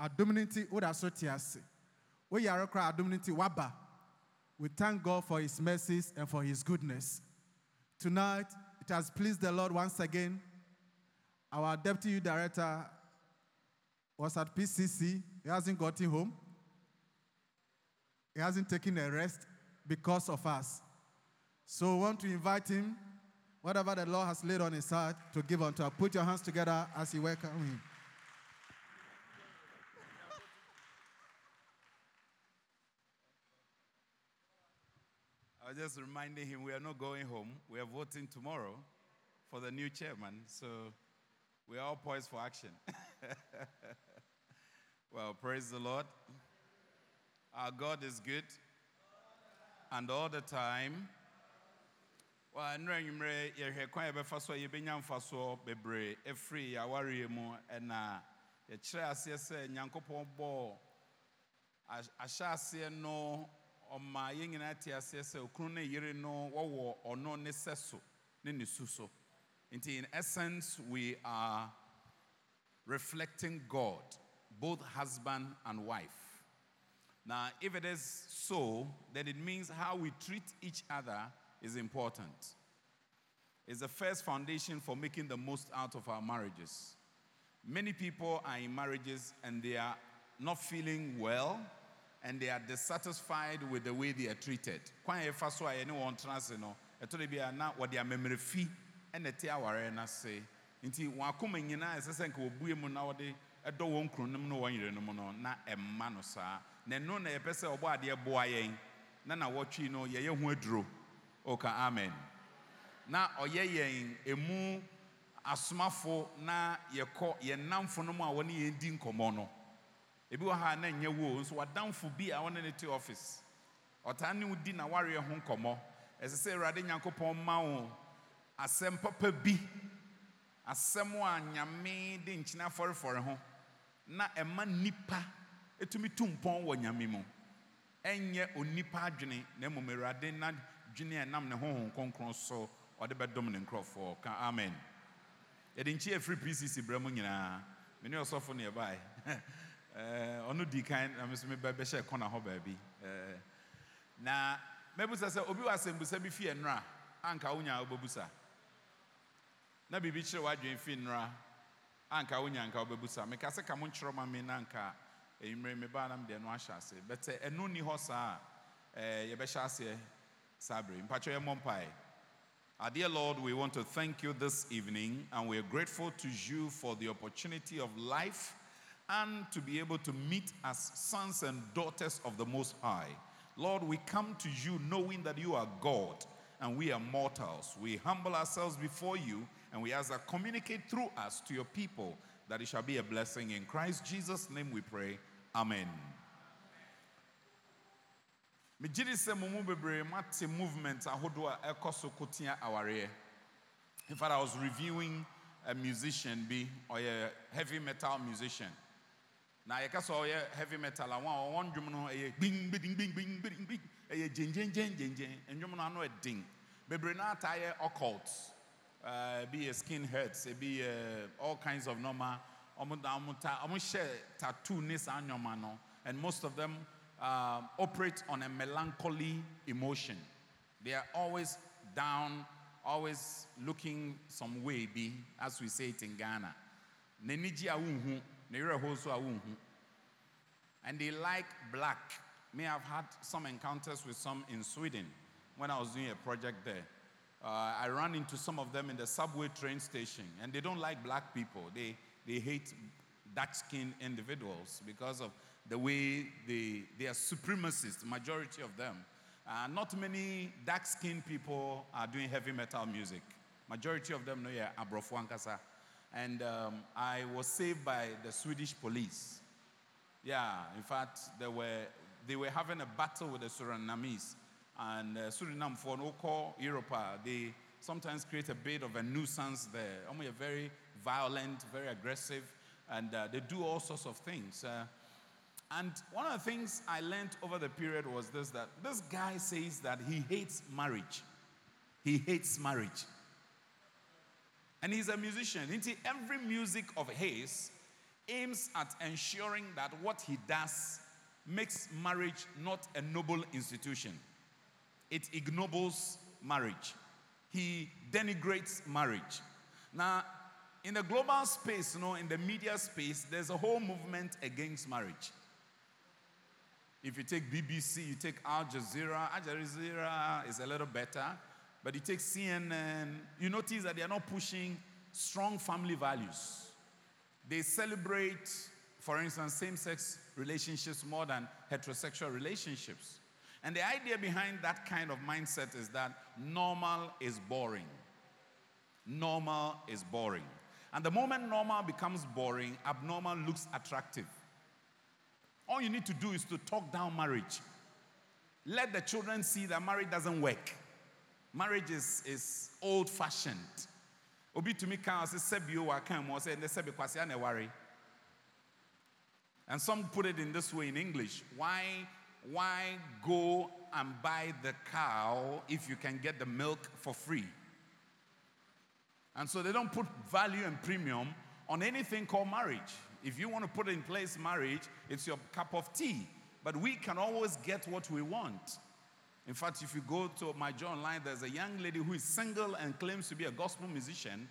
adom no nti woda so te ase we thank god for his mercies and for his goodness. Tonight it has pleased the lord once again. Our deputy director was at pcc he hasn't gotten home. He hasn't taken a rest because of us. So we want to invite him whatever the lord has laid on his heart to give unto us. Put your hands together as you welcome him was just reminding him we are not going home. We are voting tomorrow for the new chairman. So we are all poised for action. well, praise the Lord. Our God is good. And all the time. Well, nnura nwummerɛ yɛhwɛ kwan yɛbɛfa so a yɛbɛnya mfasoɔ bebree ɛfiri awareɛ mu ɛna yɛkyerɛ aseɛ sɛ nyankopɔn bɔɔ ahy- ahyɛ aseɛ no okunu no so so. Nti in essence we are reflecting god both husband and wife. Now if it is so then it means how we treat each other is important. It's the first foundation for making the most out of our marriages. Many people are in marriages and they are not feeling well and they are dissatisfied with the way they are treated. Kwan a yɛfa so a yɛne wɔn tena ase no, ɛtɔ da bi a na wɔde amemmerɛ fi ɛna ɛte awareɛ no ase. Nti wɔn akoma nyinaa ɛsɛ sɛ nka wɔbue mu na wɔde ɛdɔ wɔn kununom ne wɔn yerenom no na ɛmma no saa. Na ɛno na yɛpɛ sɛ ɔbɔ adeɛ boa yɛn na na wɔtwe no yɛyɛ ho aduro. Oka amen. na ɔyɛ yɛn emu asomafo na yɛkɔ yɛn namfo no mu a wɔne yɛn di nkɔmmɔ no ebi wɔ ha na nyɛ wo nso wadamfo bi a wɔne ne te office ɔtaa ne di na wareɛ ho nkɔmmɔ. Ɛsɛ sɛ awurade nyankopɔn ma wo asɛm papa bi asɛm a nyame de nkyene afɔrefɔre ho na ɛma nnipa ɛtumi tu mpɔn wɔ nyame mu. Ɛnyɛ onipa adwene na mmom awurade n'adwene a ɛnam ne honhom kronkron so ɔde bɛdom ne nkurɔfoɔ. Ka amen. Yɛde nkyi afiri pcc berɛ mu nyinaa. Mene ɔsɔfo ne yɛbae. ɔno di kan na hɔ baabi. Eh, na sɛ obi bi fi anka wonya na biribi kyerɛ w'adwene fi anka wonya anka ka mo nkyerɛ ma na mede ɛno ahyɛ ase. Bɛtɛ ɛno nni hɔ saa eh, yɛbɛhyɛ aseɛ saa bere. Mpakyɛ yɛmmɔ mpae. Our dear Lord, we want to thank you this evening and we are grateful to you for the opportunity of life and to be able to meet as sons and daughters of the Most High. Lord, we come to you knowing that you are God and we are mortals. We humble ourselves before you and we ask that communicate through us to your people that it shall be a blessing. In Christ Jesus' name we pray. Amen. movement a in fact i was reviewing a musician ɔyɛ heavy metal musician na yɛka sɛ ɔyɛ heavy metal a wɔn a wɔn dwom no ɛyɛ gbing gbing gbing gbing gbing gbing ɛyɛ gyengyengyeng gyengyen ndwom no ano ɛden bebree no ata yɛ occult. Ebi yɛ skin hurts ebi yɛ all kinds of normal. Ɔmo da ɔmo ta ɔmo hyɛ tattoo ne saa nneɛma no and most of them um, operate on a melancholy emotion. They are always down, always looking some way, be as we say it in Ghana. Awunhu. And they like black. May have had some encounters with some in Sweden when I was doing a project there. Uh, I ran into some of them in the subway train station, and they don't like black people. They, they hate dark skinned individuals because of the way they, they are supremacists, majority of them. Uh, not many dark skinned people are doing heavy metal music. Majority of them know yeah, Abrofo. And um, I was saved by the Swedish police. Yeah, in fact, they were, they were having a battle with the Surinamese. And uh, Suriname, for no call Europe, uh, they sometimes create a bit of a nuisance there. I mean, very violent, very aggressive, and uh, they do all sorts of things. Uh, and one of the things I learned over the period was this that this guy says that he hates marriage. He hates marriage. And he's a musician. Every music of his aims at ensuring that what he does makes marriage not a noble institution. It ignobles marriage. He denigrates marriage. Now, in the global space, you know, in the media space, there's a whole movement against marriage. If you take BBC, you take Al Jazeera, Al Jazeera is a little better, but you take CNN, you notice that they are not pushing strong family values. They celebrate, for instance, same sex relationships more than heterosexual relationships. And the idea behind that kind of mindset is that normal is boring. Normal is boring. And the moment normal becomes boring, abnormal looks attractive. All you need to do is to talk down marriage. Let the children see that marriage doesn't work. Marriage is, is old fashioned. Obi to me can say sebio wa kan mo say sebi kwase na worry. And some put it in this way in English. Why why go and buy the cow if you can get the milk for free? And so they don't put value and premium on anything called marriage. If you want to put in place marriage, it's your cup of tea. But we can always get what we want. In fact, if you go to my job online, there's a young lady who is single and claims to be a gospel musician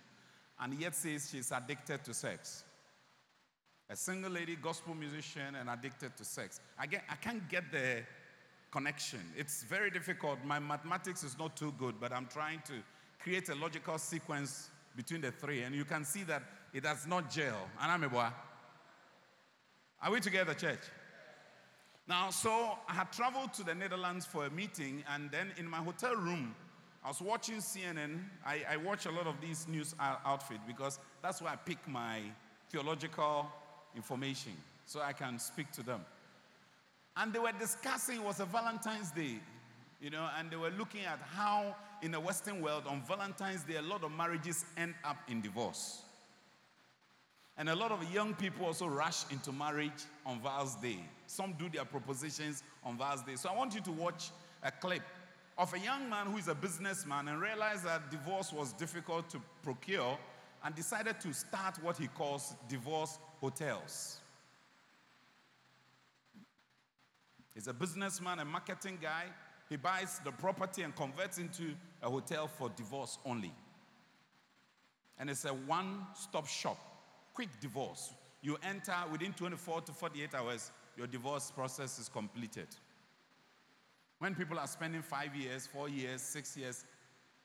and yet says she's addicted to sex. A single lady, gospel musician, and addicted to sex. I, get, I can't get the connection. It's very difficult. My mathematics is not too good, but I'm trying to create a logical sequence between the three, and you can see that it does not gel. Anamebwa. Are we together, church? Now, so I had traveled to the Netherlands for a meeting, and then in my hotel room, I was watching CNN. I, I watch a lot of these news outfits because that's where I pick my theological information so I can speak to them. And they were discussing, it was a Valentine's Day, you know, and they were looking at how in the Western world on Valentine's Day, a lot of marriages end up in divorce. And a lot of young people also rush into marriage on Val's Day. Some do their propositions on Val's Day. So I want you to watch a clip of a young man who is a businessman and realized that divorce was difficult to procure and decided to start what he calls divorce hotels. He's a businessman, a marketing guy. He buys the property and converts into a hotel for divorce only. And it's a one stop shop quick divorce. You enter within 24 to 48 hours, your divorce process is completed. When people are spending five years, four years, six years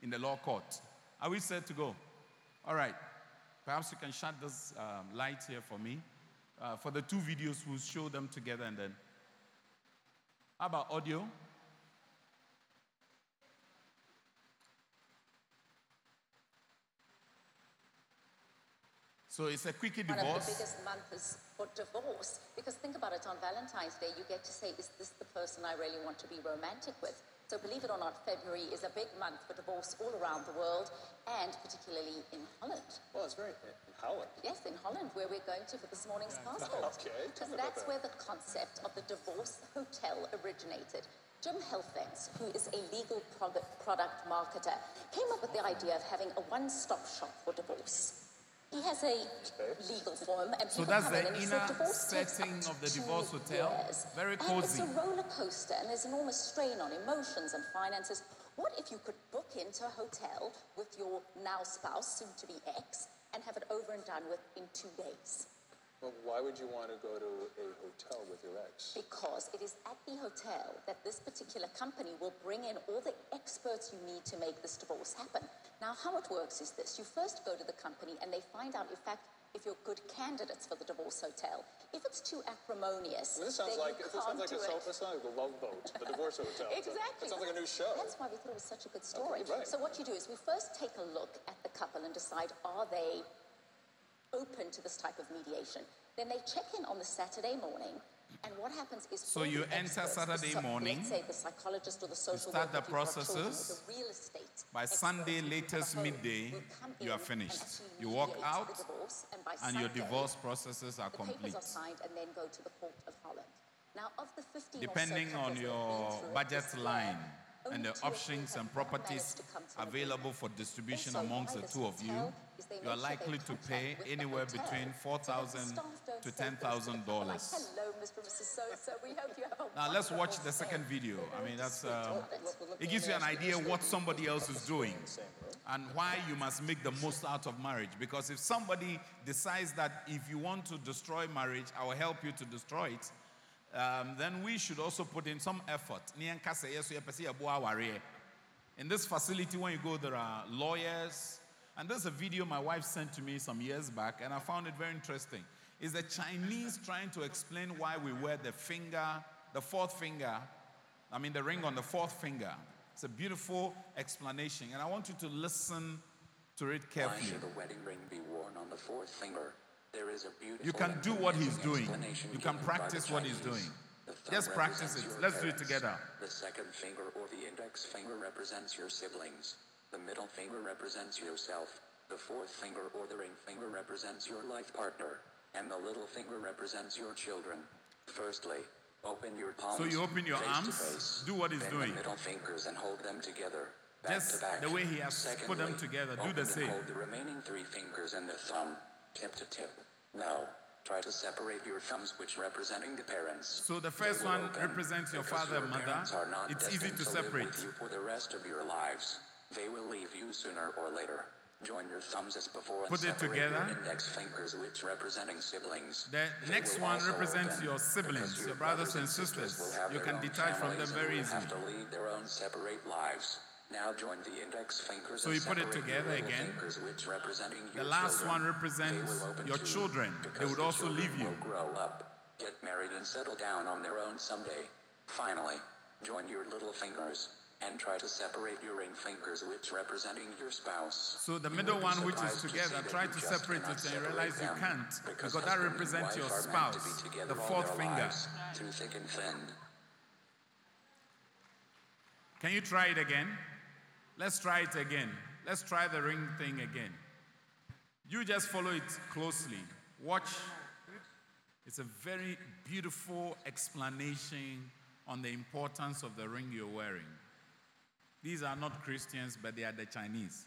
in the law court, are we set to go? All right. Perhaps you can shut this um, light here for me. Uh, for the two videos, we'll show them together and then. How about audio? So it's a quickie divorce. One of the biggest months for divorce. Because think about it, on Valentine's Day, you get to say, is this the person I really want to be romantic with? So believe it or not, February is a big month for divorce all around the world, and particularly in Holland. Well, it's very in Holland. Yes, in Holland, where we're going to for this morning's passport. Okay, Because that's where the concept of the divorce hotel originated. Jim Halfens, who is a legal product marketer, came up with the idea of having a one-stop shop for divorce. He has a legal form, and so that's the inner setting of the divorce hotel. Years. Very cozy. And it's a roller coaster, and there's enormous strain on emotions and finances. What if you could book into a hotel with your now spouse, soon to be ex, and have it over and done with in two days? Well, why would you want to go to a hotel with your ex? Because it is at the hotel that this particular company will bring in all the experts you need to make this divorce happen. Now, how it works is this you first go to the company and they find out, in fact, if you're good candidates for the divorce hotel. If it's too acrimonious, this sounds like this sounds like a self this sounds like a love boat, the divorce hotel. exactly. It sounds like a new show. That's why we thought it was such a good story. Okay, right. So what you do is we first take a look at the couple and decide are they open to this type of mediation. Then they check in on the Saturday morning, and what happens is so you enter Saturday so, morning. Say the psychologist or the social start the processes. The real estate by Sunday latest midday, you are finished. You walk out, and, and your divorce processes are the complete. Are signed and then go to the court of Holland. Now, of the 15 depending so on your budget line. and the options and properties managed to come to an available for distribution Also, amongst the two of you, hotel is they you are likely to pay anywhere between so that the 4000 staff don't to say things the $10,000. Couple Like, Hello, Mr. and Mrs. So-so. We hope you have a Now let's watch the second video. I mean, that's um, it. it gives you an idea what somebody else is doing and why you must make the most out of marriage. Because if somebody decides that if you want to destroy marriage, I will help you to destroy it, um, then we should also put in some effort. In this facility, when you go, there are lawyers. And there's a video my wife sent to me some years back, and I found it very interesting. Is the Chinese trying to explain why we wear the finger, the fourth finger, I mean, the ring on the fourth finger. It's a beautiful explanation, and I want you to listen to it carefully. Why should a wedding ring be worn on the fourth finger? There is a beautiful You can do what he's doing. You can given by the practice what he's doing. Just practice it. Let's do it together. The second finger or the index finger represents your siblings. The middle finger represents yourself. The fourth finger or the ring finger represents your life partner. And the little finger represents your children. Firstly, open your palms. So you open your arms, face. do what he's doing. The middle fingers and hold them together. Back Just to back. the way he has put them together, do the same. Hold the remaining three fingers and the thumb, tip to tip. Now, try to separate your thumbs, which representing the parents. So the first one represents your father and mother. It's easy to live separate. for the rest of your lives. They will leave you sooner or later. Join your thumbs as before Put it together. index fingers, which representing siblings. The They next one represents your siblings, your brothers and sisters. have You can detach from them very easily. Have to lead their own separate lives. Now join the index fingers. So you put it together again. Fingers, which representing The last children. one represents your children. They would the also leave you. Grow up, get married, and settle down on their own someday. Finally, join your little fingers and try to separate your ring fingers, which representing your spouse. So the You middle one, which is surprised to together, try to separate it and separate realize you can't because that represents your meant to spouse, the fourth finger. lives, through thick and thin. Can you try it again? Let's try it again. Let's try the ring thing again. You just follow it closely. Watch. It's a very beautiful explanation on the importance of the ring you're wearing. These are not Christians, but they are the Chinese.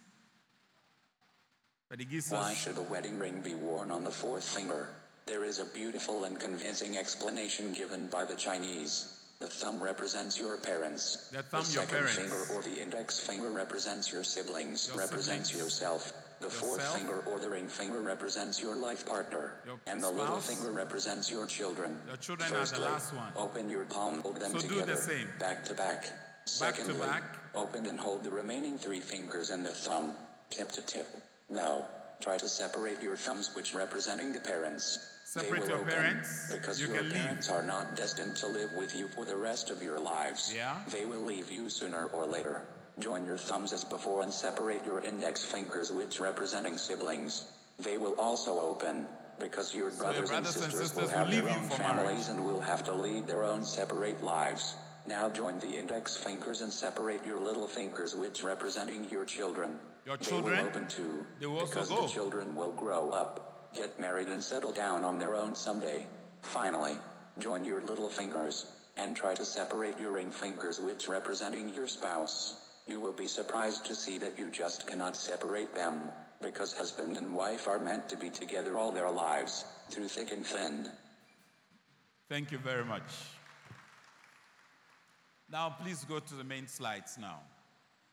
But it gives Why us should a wedding ring be worn on the fourth finger? There is a beautiful and convincing explanation given by the Chinese. The thumb represents your parents. The thumb, the your second parents. finger or the index finger represents your siblings, Your represents siblings. yourself. The fourth finger or the ring finger represents your life partner. Your and the little finger represents your children. Your children are the last one. Open your palm, hold them So do the together. same. Back to back. Back to Secondly, back. Open and hold the remaining three fingers and the thumb, tip to tip. Now, try to separate your thumbs, which representing the parents. They Separate will your open parents, Because you your can leave. parents are not destined to live with you for the rest of your lives. Yeah. They will leave you sooner or later. Join your thumbs as before and separate your index fingers, which representing siblings. They will also open. Because your brothers, brothers and sisters, sisters will have their own families and will have to lead their own separate lives. Now join the index fingers and separate your little fingers, which representing your children. Your children. They will open too, they will also because go. the children will grow up, get married, and settle down on their own someday. Finally, join your little fingers and try to separate your ring fingers, which representing your spouse. You will be surprised to see that you just cannot separate them, because husband and wife are meant to be together all their lives, through thick and thin. Thank you very much. Now, please go to the main slides now.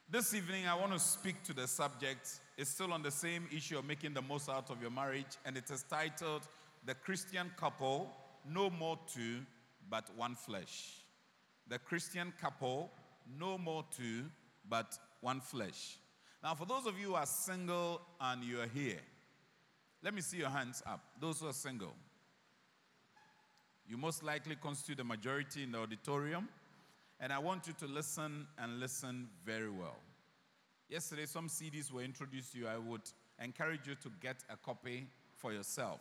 This evening, I want to speak to the subject. It's still on the same issue of making the most out of your marriage, and it is titled The Christian Couple No More Two, but One Flesh. The Christian Couple No More Two, but One Flesh. Now, for those of you who are single and you are here, let me see your hands up. Those who are single. You most likely constitute the majority in the auditorium, and I want you to listen and listen very well. Yesterday, some CDs were introduced to you. I would encourage you to get a copy for yourself.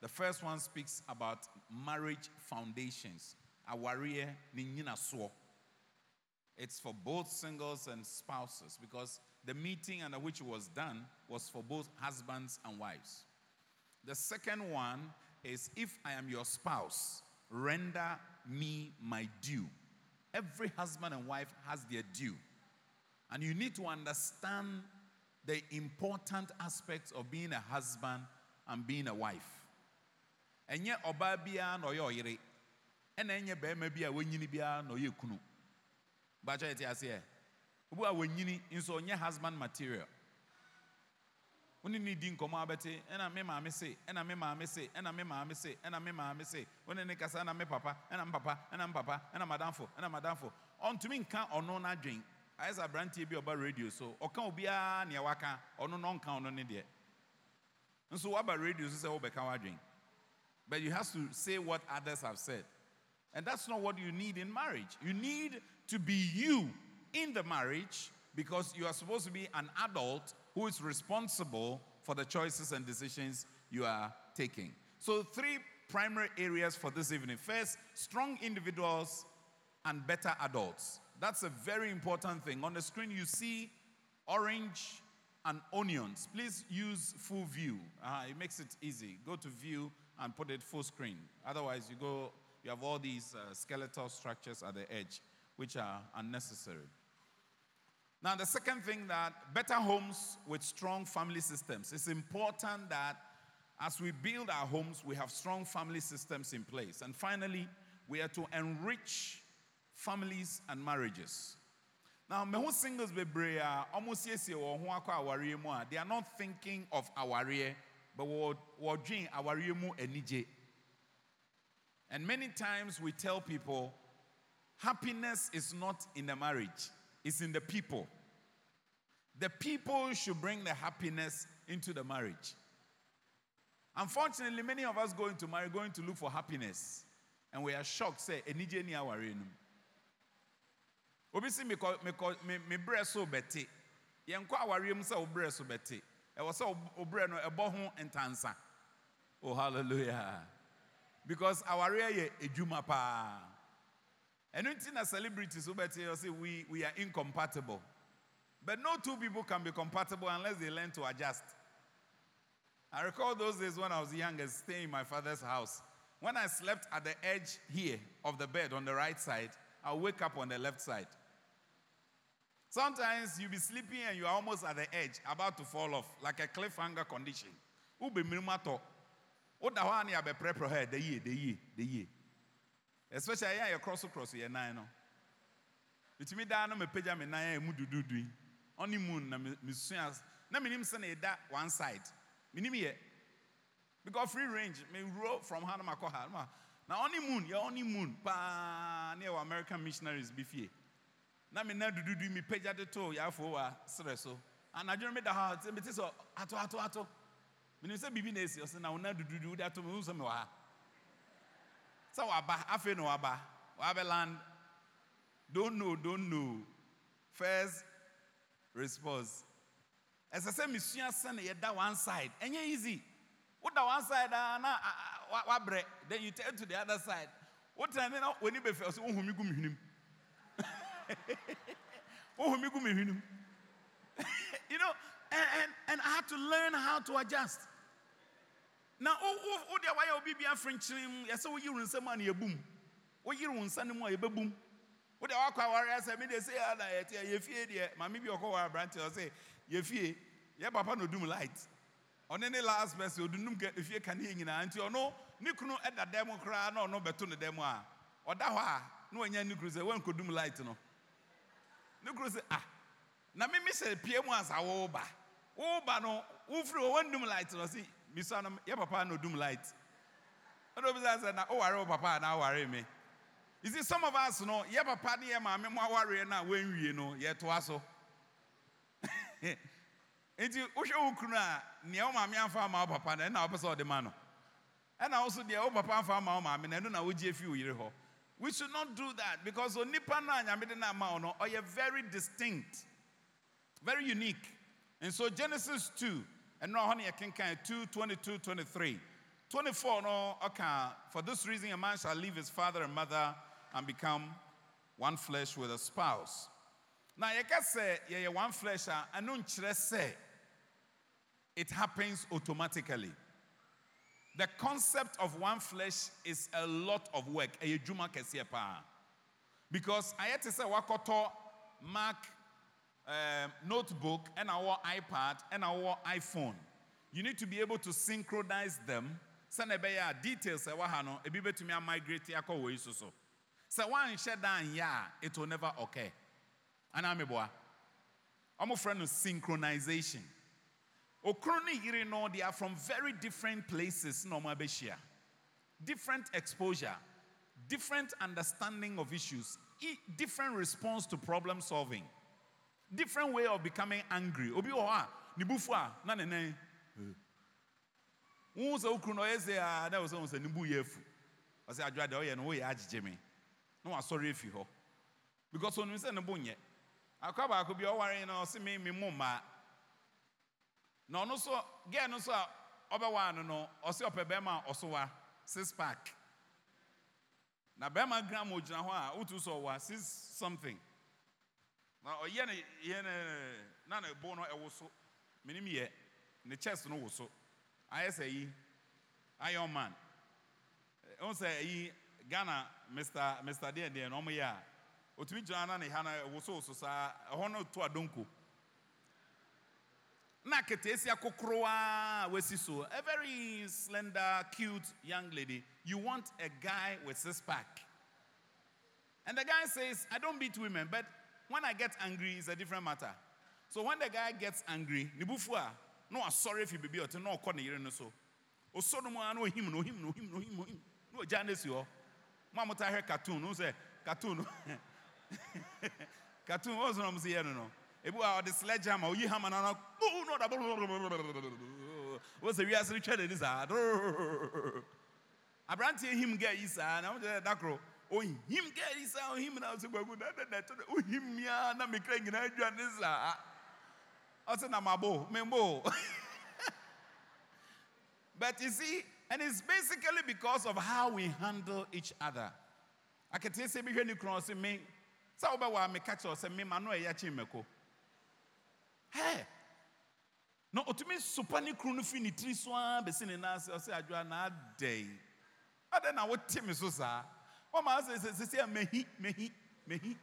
The first one speaks about marriage foundations. Awarie. It's for both singles and spouses because the meeting under which it was done was for both husbands and wives. The second one is if I am your spouse, render me my due. Every husband and wife has their due. And you need to understand the important aspects of being a husband and being a wife. Ɛnyɛ ɔbaa biara na ɔyɛ ɔyere, ɛna ɛnyɛ barima bi a wɔnyini biara na ɔyɛ kunu. Bakyɛ yɛ ti aseɛ. Obi a wɔnyini nso husband material. Wone ne di nkɔmmɔ abɛte ɛna me maame se ɛna me maame se ɛna me maame se ɛna me maame se wone ne kasa ɛna me papa ɛna me papa ɛna me papa ɛna madamfo ɛna madamfo ɔntumi nka ɔno n'adwen ayɛ sɛ aberanteɛ bi ɔba radio so ɔka obiara nea waka ɔno no ɔnka ɔno ne deɛ nso waba radio so sɛ wobɛka oh, w'adwen but you have to say what others have said. And that's not what you need in marriage. You need to be you in the marriage because you are supposed to be an adult who is responsible for the choices and decisions you are taking. So, three primary areas for this evening. First, strong individuals and better adults. That's a very important thing. On the screen, you see orange and onions. Please use full view. Uh, it makes it easy. Go to view and put it full screen. Otherwise, you go. You have all these uh, skeletal structures at the edge, which are unnecessary. Now, the second thing that better homes with strong family systems. It's important that as we build our homes, we have strong family systems in place. And finally, we are to enrich families and marriages. Now, me who singles bebree a uh, almost yes wɔ ho akɔ awareɛ mu a they are not thinking of awareɛ but wɔdwen awareɛ mu anigye. And many times we tell people happiness is not in the marriage, it's in the people. The people should bring the happiness into the marriage. Unfortunately, many of us going to marry, going to look for happiness. And we are shocked, say, enije ni awarenum. Obi si me me me bre so beti. Yen kwa aware mu sɛ wo bre so. Ɛwɔ sɛ wo bre no ɛbɔ ho ntansa. Oh hallelujah. Because aware yɛ edwuma pa. Ɛno nti na celebrities wo beti say we we are incompatible. But no two people can be compatible unless they learn to adjust. I recall those days when I was young and staying in my father's house. When I slept at the edge here of the bed on the right side, I'll wake up on the left side. Sometimes you'll be sleeping and you're almost at the edge, about to fall off, like a cliffhanger condition. Especially yɛ cross across daa no mepagya me nan yɛ mu dududu yi honeymoon na mesua na menim sɛ na ɛda one side. Menim yɛ. Because free range me row from ha na makɔ na honeymoon yɛ honeymoon paa ne yɛwɔ american missionaries bi fie. Na me na dududu mi pagya de to yɛafo wɔ serɛ so. Anadwo no meda ha sɛ mete sɛ ato ato ato. Menim sɛ biribi na ɛsi ɔsɛ na wo na dududu wode ato mehu sɛ mewɔ ha. Sɛ waba afei na waba. Wabɛland don't know don't know. First response. As I say, Monsieur Sen, you that one side. And you easy. What the one side, uh, uh, uh, then you turn to the other side. What time when you be first, oh, whom you go him. Oh, whom you go him. You know, and, and, and I had to learn how to adjust. Now, oh, oh, oh, there, why you be a French, yes, so you run some money, a boom. What you run, Sunday morning, a boom wode wakɔ aware asɛ mede sɛ ada yɛte yɛfie deɛ. Mame bi ɔkɔ wɔ aberante ɔ sɛ yɛfie yɛ papa no odum light. Ɔne ne last person ɔdunum fie kaneɛ nyinaa. Nti ɔno ne kunu ɛda dɛm mu koraa na ɔno bɛto ne dɛm a ɔda hɔ a na wanya ne kunu sɛ wankɔdum light no. Ne kunu sɛ ah na meme hyɛ pie mu asa woba woba no wofiri hɔ wandum light no se bisa no yɛ papa na ɔdum light. Ɔne obisa sɛ na woware wo papa a na woware me you see, some of us, know, yeah, papa, yeah, my worry now when you know, yet to us. Nti wohwɛ wo kunu a nea wo maame amfa ama wo papa no ɛna wopɛ sɛ ɔde ma no. Ɛna also deɛ wo papa amfa ama wo maame no ɛno na wogye fi wo yere hɔ. We should not do that because onipa no a nyame de no ama wo no ɔyɛ very distinct very unique. And so genesis 2 ɛno a hɔ ne yɛkenkan 2 22 23 24 no okay for this reason a man shall leave his father and mother and become one flesh with a spouse. Now, you can say, yeah, one flesh, ah, and don't say it happens automatically. The concept of one flesh is a lot of work. Eh, because ayɛ te sɛ wakɔtɔ mac um, notebook and our ipad and our iphone you need to be able to synchronize them sɛnɛ ɛbɛyɛ eh, a details ɛwɔ ha no ebi bɛtumi migrate akɔ wɔ yi so so sɛ wanhyɛ da nyɛ a it will never occur. Anaa meboa? Ɔmo frɛ no synchronization. Okuro ne yere no they are from very different places na ɔmo abɛhyia. Different exposure different understanding of issues different response to problem solving different way of becoming angry. Obi wɔ hɔ a ne a na ne nan eh. wohu sɛ no ɔyɛ a na wo sɛ wo sɛ ne bu yɛ afu. Ɔsɛ adwoa ɔyɛ no agyegye na wasɔre afi hɔ. Because onim sɛ ne bo nyɛ. Akwa baako bi ɔware no ɔse me me mo mmaa na ɔno so gɛɛ no so a ɔbɛwaa no no ɔse ɔpɛ bɛrima a ɔso six pack. Na bɛrima gram ogyina hɔ a wotu so ɔwa six something. Na ɔyɛ ne yɛ ne na ne bo no ɛwo so. Menim yɛ ne chest no wo so. Ayɛ sɛ yi iron man ɛhu sɛ yi ghana mr mr deɛ deɛ na ɔmo yɛ a otumi gyina na ne ha na ɛwo so wo so saa no to adonko na keteesia kokorowa so a very slender cute young lady you want a guy with six pack and the guy says i don't beat women but when i get angry it's a different matter so when the guy gets angry ne bufu a na wasɔre afi baabi a ɔte na ɔkɔ ne yere no so ɔsɔ no mu a na no ɔhim no ɔhim no ɔhim no ɔgya no si hɔ mo a mota hwɛ cartoon no sɛ cartoon no cartoon wɔn sɔ na ɔmo si yɛ no no ebi wa ɔde sledgehammer oyi hammer na na kpoo na ɔda wɔn sɛ wiase no twɛ n'ani saa aberanteɛ him gɛ yi saa na wɔn kyerɛ dakoro ohim gɛ yi saa ohim na ɔsɛ gbagu na ɛdɛ ɛtɔ dɛ ohim ya na mekira nyinaa dwa ne saa ɔsɛ na ma bo me bo but you see and it's basically because of how we handle each other. Aketeɛ sɛ bi hwɛ ne kuro ɔsɛ me sɛ wobɛwɔ a meka kyerɛ ɔsɛ me ma no ɛyɛ akye mmɛko Hey! na no fi ne tiri so ara bɛsi ne nan ase ɔsɛ adwoa na adɛn adɛn na wote me so saa wɔma sɛ sɛ sɛ sɛ mehi mehi mehi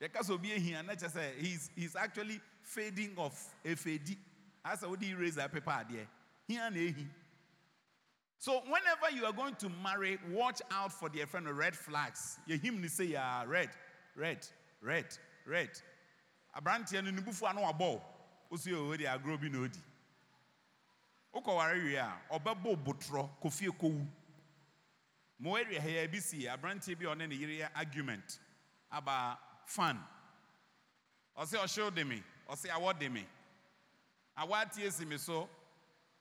yɛka sɛ obi ehia na kyerɛ sɛ he's he's actually fading off efedi asɛ wode eraser pepa adeɛ hia na ehi so whenever you are going to marry watch out for the friend red flags. Yɛhim ne sɛ yɛ red red red red. Aberanteɛ no ne bufu ano abɔ. Wosi o de agorɔ bi na odi. Wokɔware wie a ɔbɛbɔ botorɔ kofie kowu mo area yɛ bi si aberanteɛ bi a ɔne ne argument aba fan. Ɔsɛ ɔhyew de me. Ɔsɛ awɔ de me. Awɔ atie si me so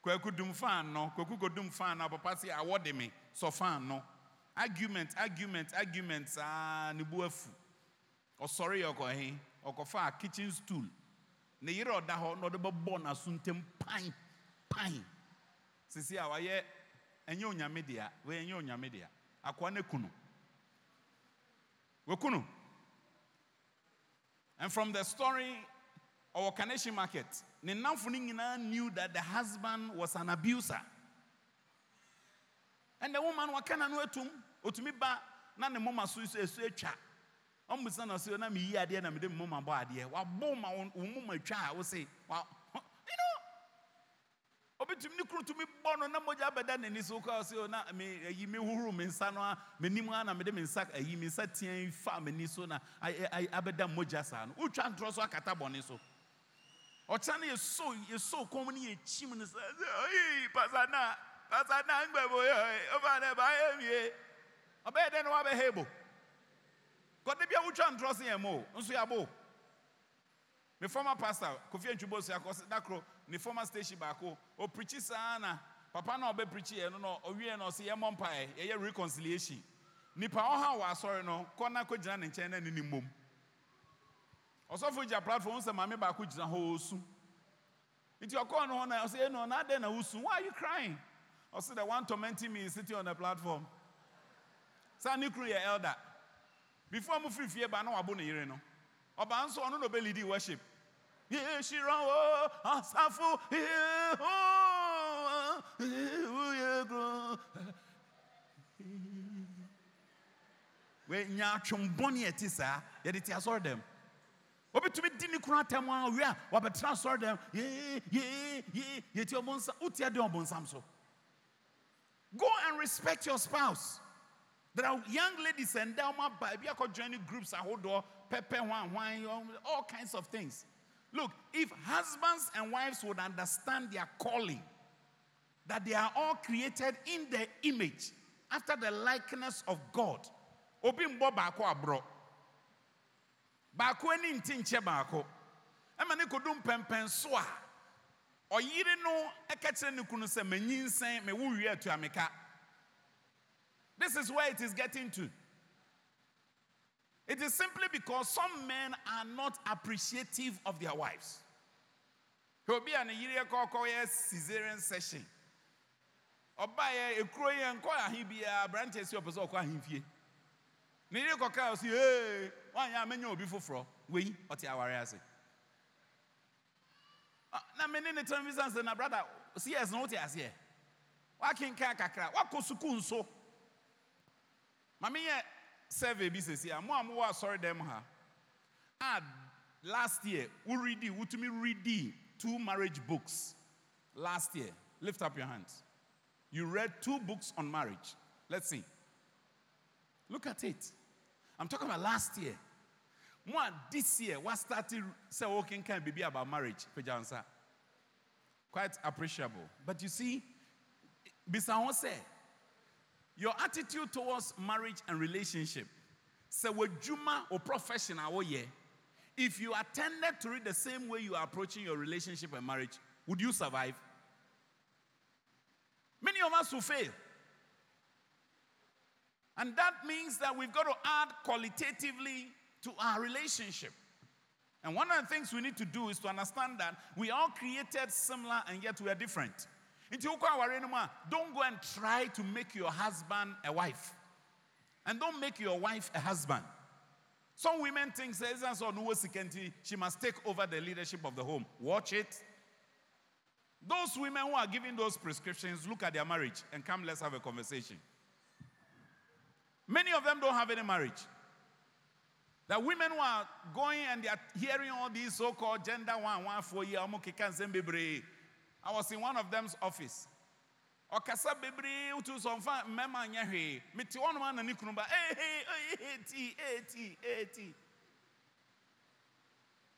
kwaku dum fan no. Kwaku kodum fan no. Papa sɛ awɔ de me. Sɔ fan no. Argument argument argument saa ne bu afu ɔsɔre yɛ ɔkɔ he ɔkɔfa kitchen stool. Ne yere ɔda hɔ na ɔde bɛbɔ n'aso ntɛm pan pan sisi a wayɛ onyame dea wɔyɛ ɛnyɛ onyame dea akoa ne kunu. Wɔkunu and from the story ɔwɔ connection market ne namfo no knew that the husband was an abuser. And the woman waka na no atum otumi ba na ne moma so so esu atwa ɔmusa na so na meyi adeɛ na mede me moma bɔ adeɛ wabɔ ma wo moma twa a wo se wa you know? Obitumi ne kunu tumi bɔ no na mogya bɛda n'ani so kɔ sɛ o na me ayi me huhuru me nsa no a m'anim a na mede me nsa ayi me nsa teɛ fa m'ani so na abɛda mogya saa no. Wotwa ntorɔ so akata bɔne so ɔkyɛ no yɛso yɛso kɔm no yɛkyim no sɛ "Ɔyi, pasa na pasa na ngbɛbo yɛ ɔfa ne ba yɛ mie ɔbɛyɛ dɛn na wabɛhɛ bo kɔde bia wotwa ntorɔ se yɛn mo nso yɛabo me former pastor kofi antwibo so akɔ sɛ dakoro ne former station baako. Ɔprikyi saa na papa na ɔbɛprikyi yɛ no no ɔwie no ɔsɛ yɛmmɔ mpaeɛ yɛyɛ reconciliation. Nipa ɔha wɔ asɔre no kɔ na kɔgyina ne nkyɛn na ne ne mmom ɔsɔfo gya platform sɛ maame baako gyina hɔ ɔsu nti ɔkɔɔ no hɔ na ɔsɛ ɛno na adɛn na wosu why are you crying? Ɔsɛ the one tormenting me is sitting on the platform. Saa ne kuru yɛ elder. Before mo firi fie ba na wabo ne yere no. Ɔbaa nso ɔno na ɔbɛlidi worship. Yɛhyira o oh, asafo yehowa, oh, oh, woyɛ kro- wɔanya atwombɔne a ɛte saa yɛde te asɔre dɛm obɛtumi di ne kunu atɛm a wie a wabɛtena asɔre dɛm yee yee yee yɛti ɔbɔnsa wotia de ɔbɔnsam so go and respect your spouse. There are young ladies and them by joining groups ahodoɔ pɛpɛ hwan hwan all kinds of things. Look if husbands and wives would understand their calling that they are all created in the image after the likeness of god obi mbɔ baako aborɔ baako ani nti nkyɛ baako. Ɛma ne kodum pɛmpɛn so a ɔyere no ɛka kyerɛ ne kunu sɛ wie this is where it is getting to. It is simply because some men are not appreciative of their wives. Obi a ne yere kɔkɔ yɛ caesarean section. Ɔbaeɛ ekuro yɛ nkɔ ahe biara aberanteɛ si ɔpɛ sɛ ɔkɔ ahemfie. Ne yere kɔka ɔsi ee wanyɛ amenya obi foforɔ wei ɔte aware ase na mene ne tɛn bisa sɛ na brada cs no wote aseɛ wakenka kakra? Wakɔ sukuu nso ma menyɛ survey bi sɛsi a mo a mowɔ asɔre dɛm ha a last year woredi wotumi redi two marriage books? Last year lift up your hands. You read two books on marriage. Let's see. Look at it. I'm talking about last year More this year, what started say walking can be about marriage. Quite appreciable. But you see, Bisawo say, your attitude towards marriage and relationship, say what Juma or professional or yeah, if you attended to it the same way you are approaching your relationship and marriage, would you survive? Many of us will fail. And that means that we've got to add qualitatively to our relationship. And one of the things we need to do is to understand that we are created similar and yet we are different. Don't go and try to make your husband a wife. And don't make your wife a husband. Some women think she must take over the leadership of the home. Watch it. Those women who are giving those prescriptions, look at their marriage and come, let's have a conversation. Many of them don't have any marriage. The women who are going and they are hearing all these so-called gender one one for year I was in one of them's office. ɔkasa bebree wotu sɛ ɔmfa mmarima nyɛ hwee mete hɔ eh, eh, eh, noma na ne kunu ba eti eti eti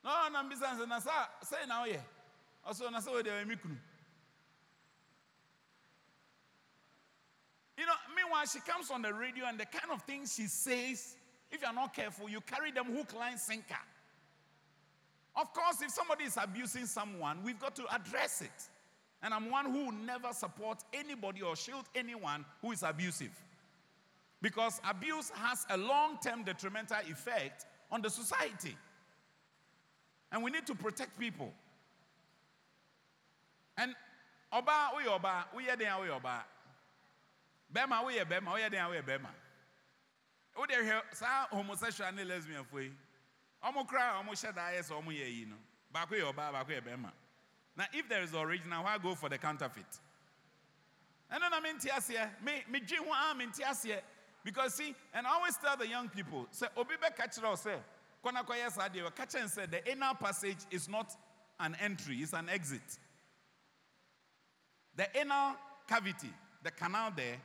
na ɔnam bisa sɛ na sa sɛi na woyɛ ɔsɛ na sɛ wɔde me kunu. You know meanwhile she comes on the radio and the kind of things she says if you're not careful, you carry them hook, line, sinker. Of course, if somebody is abusing someone, we've got to address it. And I'm one who will never support anybody or shield anyone who is abusive. Because abuse has a long term detrimental effect on the society. And we need to protect people. And Oba, we Oba, we are there, we Oba. Bema, we are Bema, we are there, we are Bema wode hwɛ saa homosexual ne lesbian fo yi ɔmo kora a ɔmo hyɛ daa yɛ sɛ ɔmo yɛ yi no baako yɛ ɔbaa baako yɛ bɛrima. Na if there is original why go for the counterfeit? Ɛno na mente aseɛ. Me medwe ho a mente aseɛ. Because see and I always tell the young people sɛ obi bɛka kyerɛ wo sɛ kɔna kɔyɛ saa deɛ wɔka kyɛn the inner passage is not an entry it's an exit. The inner cavity the canal there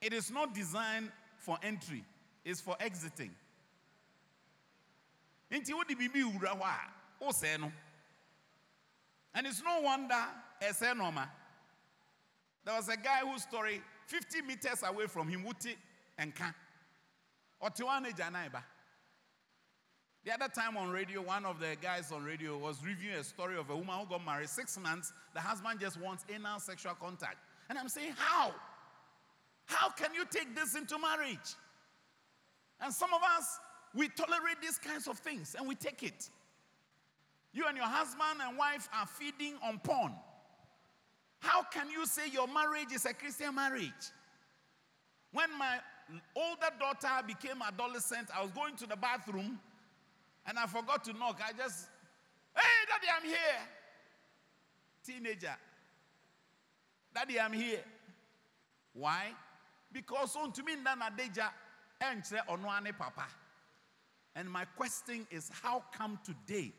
it is not designed for entry is for exiting. Nti wodi bibi wura hɔ no. And it's no wonder ɛsɛ nɔɔma. There was a guy whose story 50 meters away from him wuti nka. Ɔte. The other time on radio, one of the guys on radio was reviewing a story of a woman who got married six months. The husband just wants anal sexual contact. And I'm saying, how? How can you take this into marriage? And some of us, we tolerate these kinds of things and we take it. You and your husband and wife are feeding on porn. How can you say your marriage is a Christian marriage? When my older daughter became adolescent, I was going to the bathroom and I forgot to knock. I just, hey, daddy, I'm here. Teenager. Daddy, I'm here. Why? Because on to me, Nana Deja, papa. And my question is how come today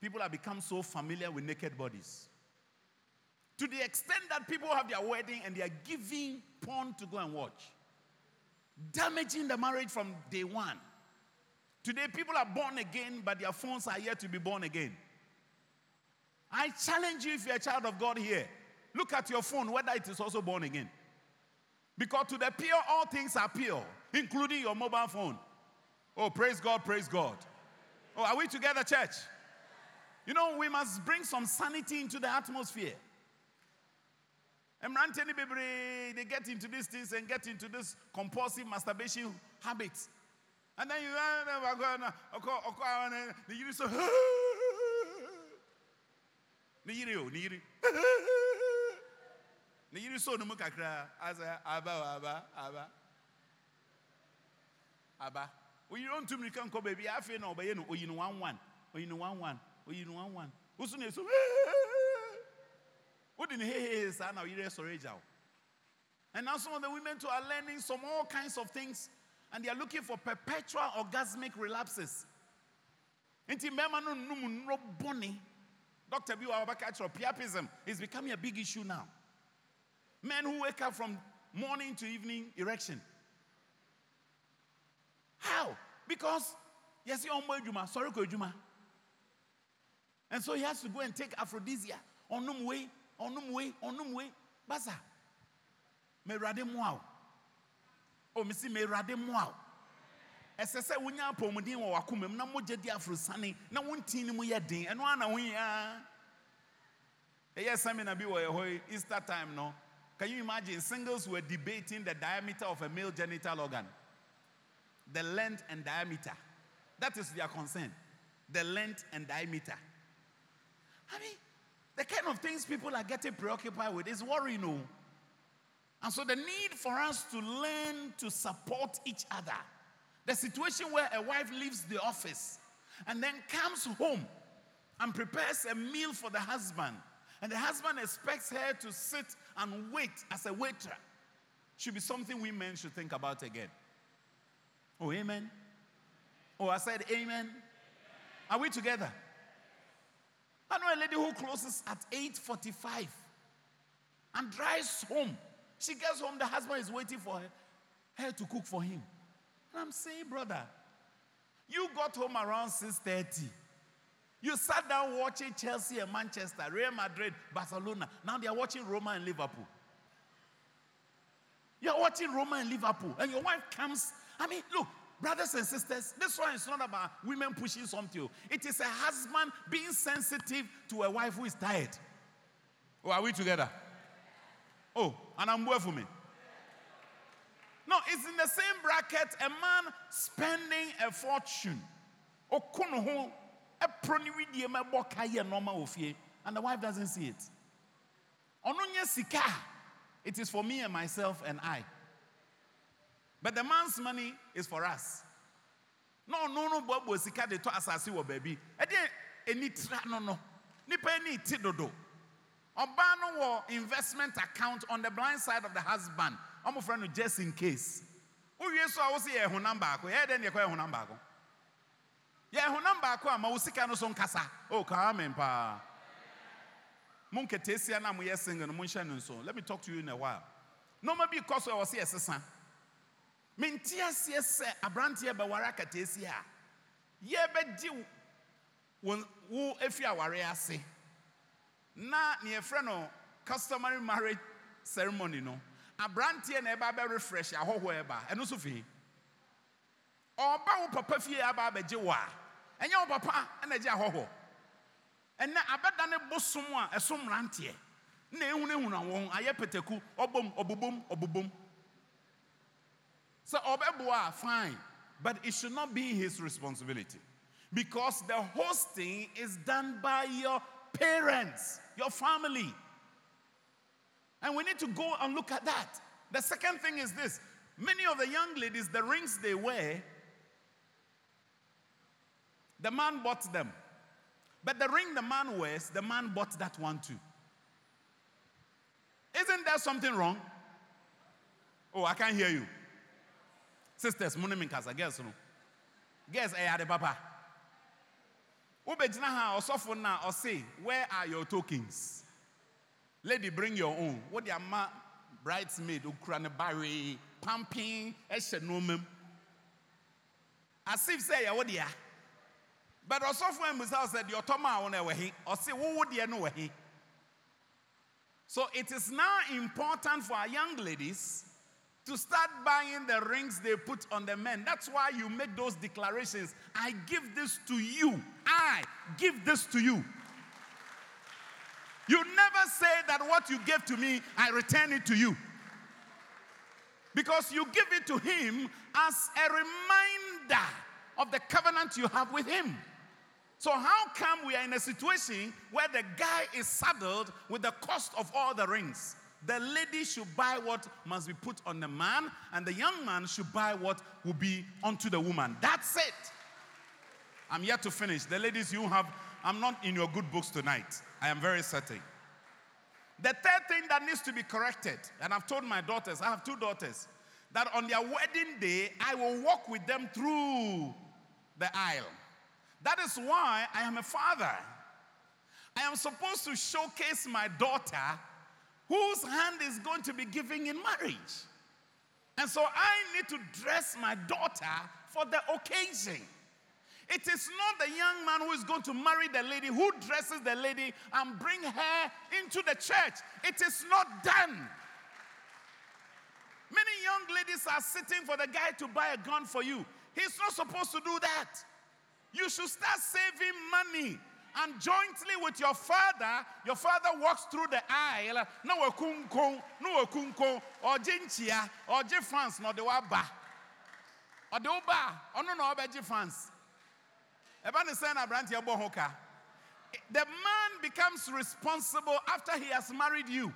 people have become so familiar with naked bodies? To the extent that people have their wedding and they are giving porn to go and watch, damaging the marriage from day one. Today, people are born again, but their phones are yet to be born again. I challenge you if you're a child of God here, look at your phone, whether it is also born again. Because to the pure, all things are pure, including your mobile phone. Oh, praise God, praise God. Oh, are we together, church? You know, we must bring some sanity into the atmosphere. Bebree, they get into these things and get into this compulsive masturbation habits. And then you, ah, the yiri so, ne yiri o, ne yiri. Ne yiri so no mu kakra, asa aba o, aba, aba. Aba. Oyi no ntumi ka nkɔ baabi afei na ɔbɛyɛ no oyi no one one, oyi no one one, oyi no one one. Wosu na eso, wodi ne hehehe saa na ɔyere sɔrɔ agya wo. And now some of the women too are learning some all kinds of things and they are looking for perpetual orgasmic relapses. Nti mmarima no num nnuro bɔne. Dr. B. Wabaka priapism is becoming a big issue now. Men who wake up from morning to evening erection. How? Because yes, you're Juma, sorry, Juma. And so he has to go and take aphrodisia. Onum way, onum way, onum way. Basa. Merade moa. Oh, Missy Merade moa. ɛsɛ sɛ wonya apɔmuden wɔ wakoma mu na mogya di aforosane na wontin no mu yɛ den ɛno ana woyia ɛyɛ seminar bi wɔ yi easter time no can you imagine singles were debating the diameter of a male genital organ the length and diameter. That is their concern. The length and diameter. I mean the kind of things people are getting preoccupied with is worrying no? And so the need for us to learn to support each other. The situation where a wife leaves the office and then comes home and prepares a meal for the husband, and the husband expects her to sit and wait as a waiter, should be something we men should think about again. Oh, amen. Oh, I said amen. Are we together? I know a lady who closes at 8:45 and drives home. She gets home, the husband is waiting for her, her to cook for him. And I'm saying, brother, you got home around 6:30. You sat down watching Chelsea and Manchester, Real Madrid, Barcelona. Now they are watching Roma and Liverpool. You're watching Roma and Liverpool, and your wife comes. I mean, look, brothers and sisters, this one is not about women pushing something. It is a husband being sensitive to a wife who is tired. Oh, are we together? Oh, and I'm well for me. No, it's in the same bracket a man spending a fortune. And the wife doesn't see it. It is for me and myself and I. But the man's money is for us. No, no, no, bobo sika de to asasi wo baby. Ede eni tra no no. Nipa eni ti dodo. Ọbaa no wɔ investment account on the blind side of the husband. ɔmo frɛ no just in case. Wowie so a wosi yɛ honam baako. Yɛ dɛ ne yɛ kɔ yɛ honam baako. Yɛ honam baako a ma wo sika no so nkasa. Oh, kaa men paa. Mo nketesia na mo yɛ single no no nso. Let me talk to you in a while. Bi kɔ so a wɔsi yɛ sesa. Mente aseɛ sɛ aberanteɛ bɛware akateesia a yɛbɛgye wo efi aware ase. na ne yɛfrɛ no customary marriage ceremony no aberanteɛ na ɛba bɛ refresh ahɔhoɔ ɛba. Ɛno nso fii ɔba wo papa fie aba abɛgye wo a ɛnyɛ wo papa ɛna gye ahɔhoɔ ɛnɛ abɛda ne bosom a ɛso mmeranteɛ. Na ehunahuna wɔn ayɛ pɛtɛku ɔbom ɔbobom ɔbobom. Sɛ ɔbɛboa a fine but it should not be his responsibility because the hosting is done by your parents, your family. And we need to go and look at that. The second thing is this many of the young ladies, the rings they wear, the man bought them. But the ring the man wears, the man bought that one too. Isn't there something wrong? Oh, I can't hear you. Sisters mo ne me nkasa girls no. Girls ɛyɛ ade papa. Wobɛgyina ha ɔsɔfo no ɔse where are your tokens? Lady bring your own. Wode ama bridesmaid okura ne baree pampin ɛhyɛ nneɛma mu. As if sɛ yɛwo dea. But ɔsɔfo amusa sɛ deɛ ɔtɔ maa wo no ɛwɔ he? Ɔse wowo deɛ no wɔ he? So it is now important for our young ladies to start buying the rings they put on the men. That's why you make those declarations. I give this to you. I give this to you. You never say that what you gave to me, I return it to you. Because you give it to him as a reminder of the covenant you have with him. So, how come we are in a situation where the guy is saddled with the cost of all the rings? The lady should buy what must be put on the man, and the young man should buy what will be onto the woman. That's it. I'm yet to finish. The ladies, you have, I'm not in your good books tonight. I am very certain. The third thing that needs to be corrected, and I've told my daughters, I have two daughters, that on their wedding day, I will walk with them through the aisle. That is why I am a father. I am supposed to showcase my daughter whose hand is going to be giving in marriage. And so I need to dress my daughter for the occasion. It is not the young man who is going to marry the lady who dresses the lady and bring her into the church. It is not done. Many young ladies are sitting for the guy to buy a gun for you. He's not supposed to do that. You should start saving money and jointly with your father, your father walks through the aisle. No wakunko, no wakunko, or jinchia, or jifans, no de waba. Or de uba, or no no obeji fans. Ebani sena branti bohoka. The man becomes responsible after he has married you.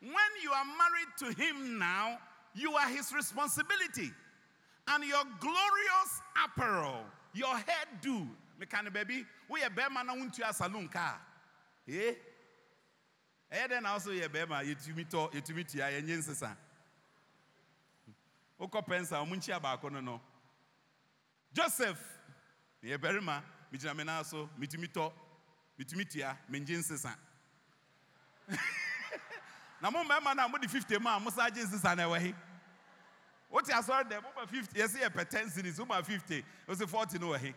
When you are married to him now, you are his responsibility. And your glorious apparel, your hairdo, mekane baby, we a bema na wuntua saloon car. Eh? Eh then also ye bema yetumi to yetumi tia yenye nsesa. Wokɔ pensa omunchia baako no no. Joseph, ye berima, migyina me na so, mitumi tɔ, mitumi tia, menye nsesa. na mo mmarima no a mode 50 ma a mo sa gye nsesa na ɛwɔ he wote asɔre dɛ moma 50 yɛsɛ yɛpɛ 10 series woma 50 wo sɛ 40 no wɔ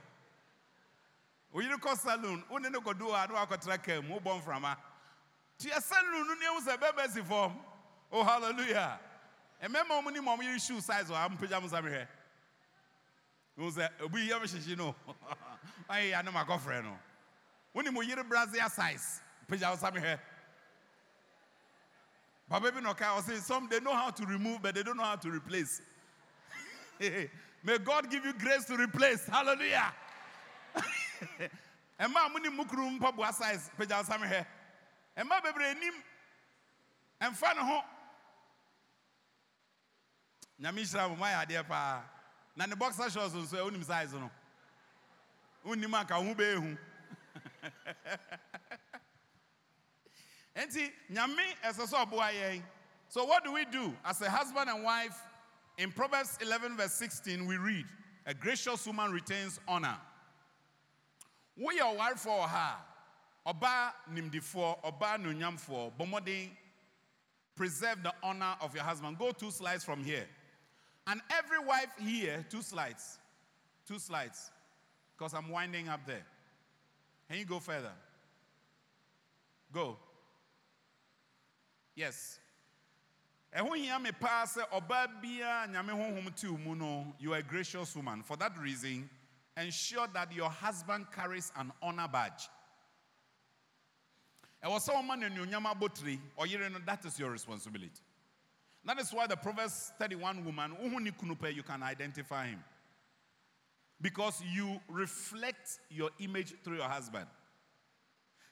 oyere kɔ saloon wo ne kɔdu a ne wakɔtena kaa mu wobɔ mframa. Nti ɛsaloon no ne ɛhu sɛ bɛbɛ si oh hallelujah. Ɛmɛma ɔmo ne ma ɔmo yere shoe size wɔ ampagya mo sa mehwɛ. Wo sɛ obi yɛ mehyehye no. Ayɛ ya ne makɔfrɛ no. Wone mo yere brazia size wo sa mehwɛ. Papa baby no car say some they know how to remove, but they don't know how to replace. May God give you grace to replace. Hallelujah. Emma muni mukuru mpa bua size peja same he. Emma bebre enim. Emfa ne ho. Nyame hyira mo my ade pa. Na ne boxer shorts nso eh, e onim size no. Unim aka ho be ehu. Enti nyame ɛsɛ sɛ ɔboa yɛn. So what do we do as a husband and wife? In Proverbs 11 verse 16 we read, a gracious woman retains honor. Woyɛ ɔwarefoɔ wɔ ha a, ɔbaa nimdifoɔ, ɔbaa nonyamfoɔ, bɔ mmɔden, preserve the honor of your husband. Go two slides from here. And every wife here, two slides, two slides, because I'm winding up there. Can you go further? Go. Yes. ɛho hia me paa sɛ ɔbaa biara nyame honhom te wo mu no you are a gracious woman for that reason ensure that your husband carries an honor badge. Ɛwɔ sɛ ɔma no anuonyam abotire ɔyere that is your responsibility. That is why the proverbs 31 woman you can identify him. Because you reflect your image through your husband.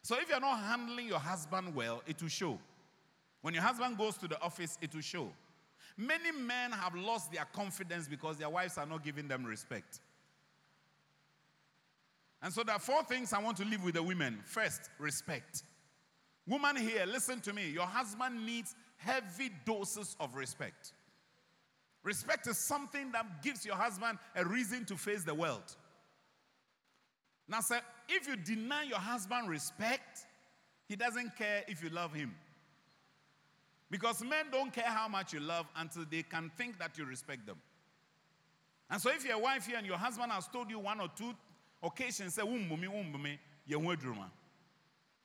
So if you're not handling your husband well it will show. When your husband goes to the office, it will show. Many men have lost their confidence because their wives are not giving them respect. And so there are four things I want to leave with the women. First, respect. Woman here, listen to me. Your husband needs heavy doses of respect. Respect is something that gives your husband a reason to face the world. Now, sir, if you deny your husband respect, he doesn't care if you love him. Because men don't care how much you love until they can think that you respect them. And so if you're wife here and your husband has told you one or two occasions, say, "Wumbumi, wumbumi," you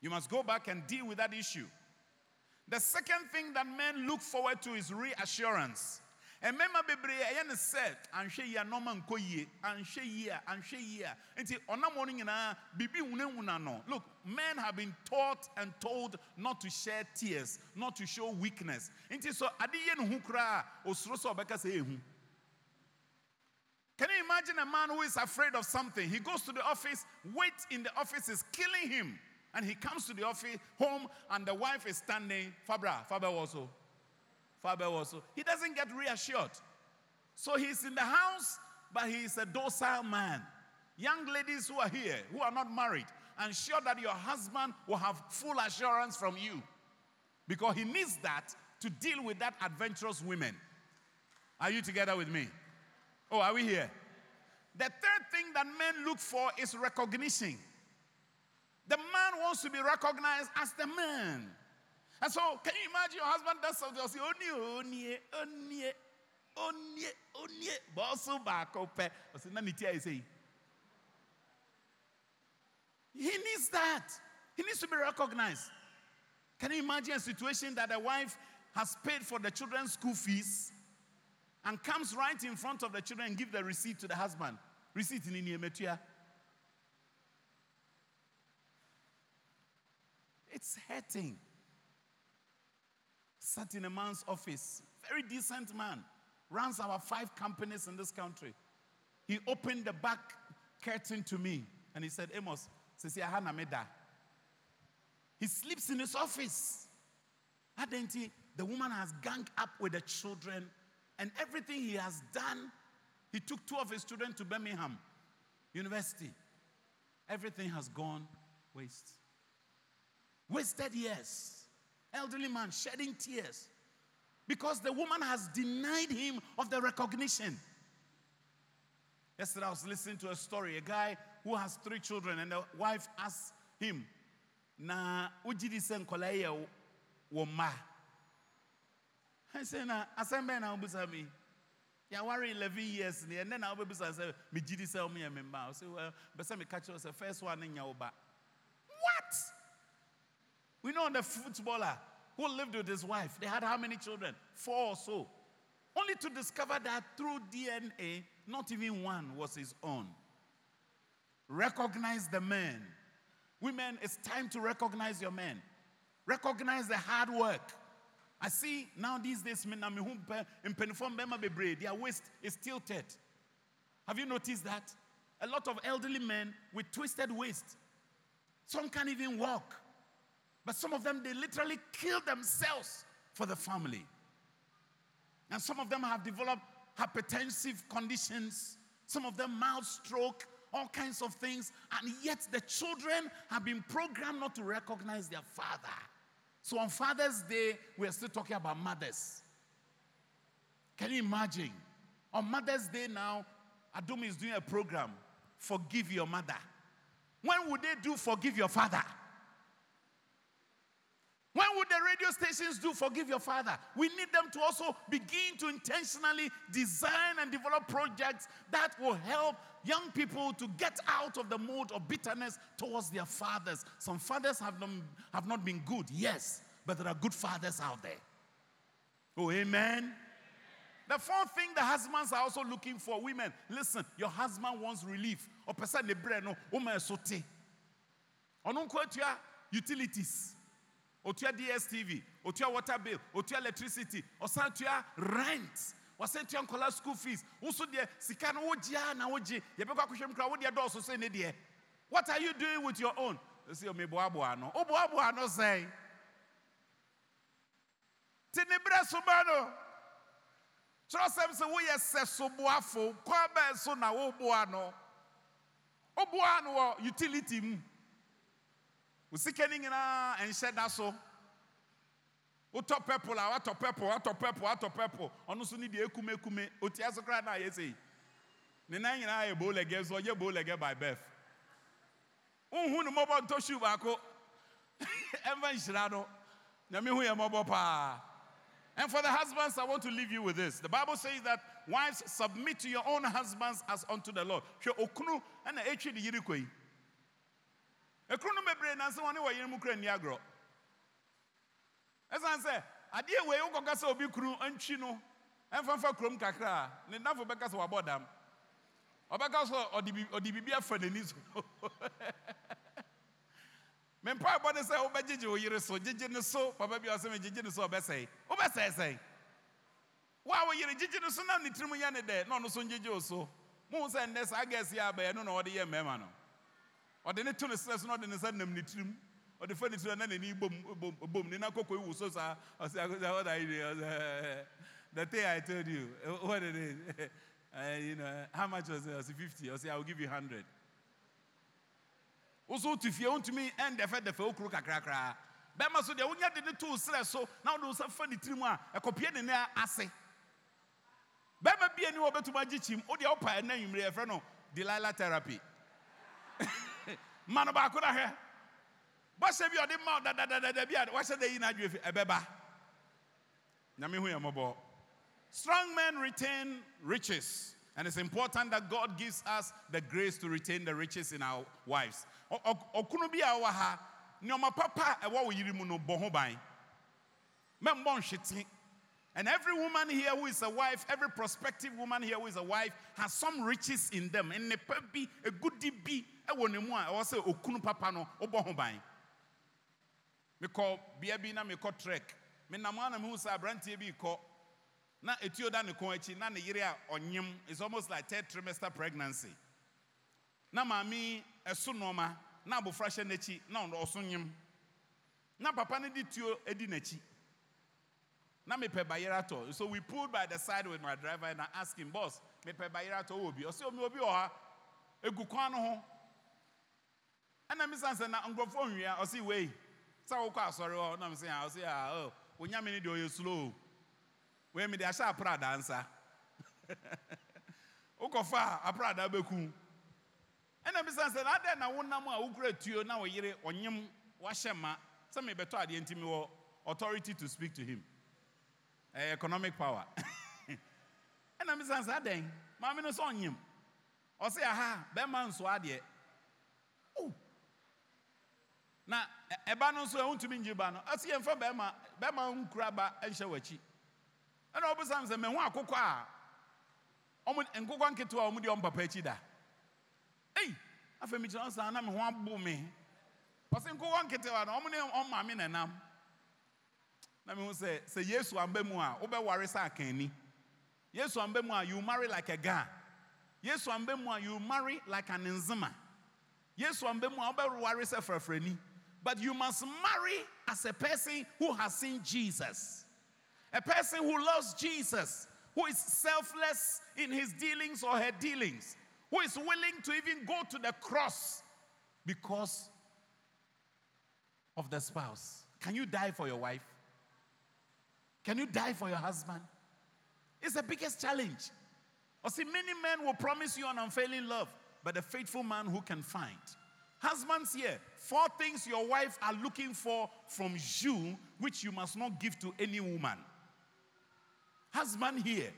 You must go back and deal with that issue. The second thing that men look forward to is reassurance. mmarima bebree ɛyɛ ne sɛ anhwɛ yie a nɔɔma nkɔ yie anhwɛ yie a anhwɛ yie a nti ɔnam wɔn nyinaa biribi hunahuna no look men have been taught and told not to shed tears not to show weakness nti so ade yie ne ho koraa osoro sɛ ɔbɛka sɛ ehu. Can you imagine a man who is afraid of something? He goes to the office, weight in the office is killing him. And he comes to the office, home, and the wife is standing. Fabra, Fabra also. Fabra also. He doesn't get reassured. So he's in the house, but he's a docile man. Young ladies who are here, who are not married, ensure that your husband will have full assurance from you. Because he needs that to deal with that adventurous women. Are you together with me? Oh, are we here? The third thing that men look for is recognition. The man wants to be recognized as the man. And so, can you imagine your husband does something? You'll say, oh, Onye, onye, oh, onye, oh, onye, onye, bosu bako pe. I say, Nani tia say. He needs that. He needs to be recognized. Can you imagine a situation that a wife has paid for the children's school fees and comes right in front of the children and give the receipt to the husband? Receipt in Iniemetua. It's hurting. Sat in a man's office, very decent man, runs our five companies in this country. He opened the back curtain to me and he said, Amos, he sleeps in his office. Adenti, the woman has ganged up with the children and everything he has done. He took two of his children to Birmingham University. Everything has gone waste. Wasted years. Elderly man shedding tears because the woman has denied him of the recognition. Yesterday, I was listening to a story. A guy who has three children, and the wife asked him, Na ujidi sen koleye woma. I said, Na asembe na ubusa mi. Ya worry 11 years, and then I'll be say, Me jidi se omi memba. I said, Well, but me catch us the first one in your What? We know the footballer who lived with his wife, they had how many children? Four or so. Only to discover that through DNA, not even one was his own. Recognize the man. Women, it's time to recognize your men. Recognize the hard work. I see now these days, their waist is tilted. Have you noticed that? A lot of elderly men with twisted waist. Some can't even walk. But some of them, they literally kill themselves for the family. And some of them have developed hypertensive conditions, some of them mild stroke, all kinds of things. And yet the children have been programmed not to recognize their father. So on Father's Day, we're still talking about mothers. Can you imagine? On Mother's Day now, Adom is doing a program, Forgive Your Mother. When would they do Forgive Your Father? When would the radio stations do Forgive Your Father? We need them to also begin to intentionally design and develop projects that will help young people to get out of the mode of bitterness towards their fathers. Some fathers have not, have not been good, yes, but there are good fathers out there. Oh, amen. The fourth thing the husbands are also looking for women listen, your husband wants relief. Or person no, sote. utilities otua dstv otua water bill otua electricity ɔsan tua rent wɔsɛ tua nkɔla school fees. Woso deɛ sika no wogyea na wogye yɛbɛkɔ akɔhwɛ mu kora wodeɛ dɔɔso sɛ ne deɛ what are you doing with your own? Ɛsɛ meboaboa no. Woboaboa no sɛn te ne berɛ so ba no kyerɛsɛm sɛ woyɛ sɛ soboafo kwan bɛɛ so na woboa no. Woboa no wɔ utility mu wo sika no nyinaa nhyɛ da so? Wotɔ purple ah, a watɔ purple watɔ purple watɔ purple. Ɔno nso ne deɛ ekume ekume otia so koraa na ayɛ sɛ yi ne nan nyinaa yɛ bow so ɔyɛ bow legged by birth. Wohu ne mmɔbɔ ntɔ shoe baako ɛmfa nhyira no. Nyame hu yɛ mmɔbɔ paa and for the husbands, I want to leave you with this. The Bible says that wives submit to your own husbands as unto the Lord. Hwɛ okunu ɛna etwi de yiri kɔ yi. Ekunu no bebree nansi wɔn ne wɔ yiri mu kura ni agorɔ. Ɛsan sɛ adeɛ wei obi kunu ntwi no ɛmfamfa kurom kakra a ne nafo bɛka sɛ wabɔ dam. Ɔbɛka sɛ ɔde bi- ɔde biribi afa n'ani so. mempa bɔ ne sɛ wobɛgyegye wo yere so gyegye ne so papa bi a ɔsɛ megyegye ne so ɔbɛsɛe wobɛsɛe sɛe wo a wo yere gyegye ne so na ne tirim yɛ ne dɛ na ɔno so ngyegye wo so mohu sɛ nnɛ saa gɛɛsi a no na ɔde yɛ mmarima no ɔde ne to ne serɛ so na ɔde ne nsa nam ne tirim. Ɔde fa ne tirim na n'ani bom bom ne nakɔkɔ wo so saa. Ɔsɛ akɔsɛ what are you doing Ɔsɛ, the thing I told you what it is Eh, you know how much was it? Ɔsɛ 50 ɔsɛ I will give you 100 woso wotu fie wontumi ɛndɛfɛdɛfɛ wo kuro kakrakraa bɛma so deɛ wonya de ne too serɛ so na wode wo sa fa ne tirim a ɛkɔpie ne ne ase. Bɛma bia ni wɔ bɛtumi agye kyim wodeɛ wopa ɛna nwummere yɛfrɛ no delila therapy ma no baako na hwɛ bɔhyɛ bi ɔde ma dadadadada bi a wahyɛ da yi no adwe fi ɛbɛba nyame hu yɛ mmɔbɔ Strong men retain riches. And it's important that God gives us the grace to retain the riches in our wives. Okunu bi a ɔwɔ ha, nneɛma papa ɛwɔ wo yiri mu no bɔ ho ban. Mɛmbɔ nhwete. And every woman here who is a wife, every prospective woman here who is a wife, has some riches in them. And a goodie bi, ɛwɔ ne mu a ɛwɔ sɛ okunu papa no, ɔbɔ ho ban. Mekɔ bea bi na mekɔ trek. Menam a na mehu sɛ aberanteɛ bi kɔ. Na etuo da ne kɔn akyi na ne yere a ɔnyem. Is almost like third trimester pregnancy. Na maame ɛso na abofra hyɛ n'akyi na ɔso nyem. Na papa no de tuo edi n'akyi. Na mepɛ bayerɛ atɔ. So we pulled by the side with my driver and I asked him boss mepɛ bayerɛ atɔ? Wɔ obi ɔsɛ omi obi wɔ ha. Egu kwan no ho ɛna mi san sɛ na nkurɔfoɔ nwia ɔsɛ wei. Sɛ wokɔ asɔre hɔ na mi sɛ ah ɔsɛ ah oh onyame ne deɛ ɔyɛ slow o. wei mede ahyɛ aprada nsa. Wokɔfa a aprada bɛku ɛna bisa sɛ na adɛn na wonam a wokura tuo na wo yere ɔnyem wahyɛ ma? Sɛ mebɛtɔ adeɛ nti mewɔ authority to speak to him. Ɛyɛ economic power. Ɛna bisa sɛ adɛn? Maame no sɛ ɔnyem. Ɔsɛ aha bɛrima nso adeɛ. Oh. Na ɛba no nso ɛwontumi ngye ba no. Ɛsɛ yɛmfa bɛrima bɛrima nkura ba nhyɛ w'akyi. Ɛna ɔbɛsam sɛ mehu akokɔ a? Ɔmo nkokɔ nketewa a ɔmo deɛ ɔmo papa akyi da. Ei afei mi kyerɛ ɔsan na me ho abo me. Ɔsɛ nkokɔ nketewa no ɔmo ne ɔmo maame nenam na mehu sɛ sɛ yesu amba mu a wobɛware sɛ akanni. Yesu amba mu a you marry like a guy. Yesu amba mu a you marry like an nzema. Yesu amba mu a wobɛware sɛ frɛfrɛni but you must marry as a person who has seen jesus a person who loves Jesus, who is selfless in his dealings or her dealings, who is willing to even go to the cross because of the spouse. Can you die for your wife? Can you die for your husband? It's the biggest challenge. Or see, many men will promise you an unfailing love, but a faithful man who can find. Husbands here, four things your wife are looking for from you, which you must not give to any woman. Husband here,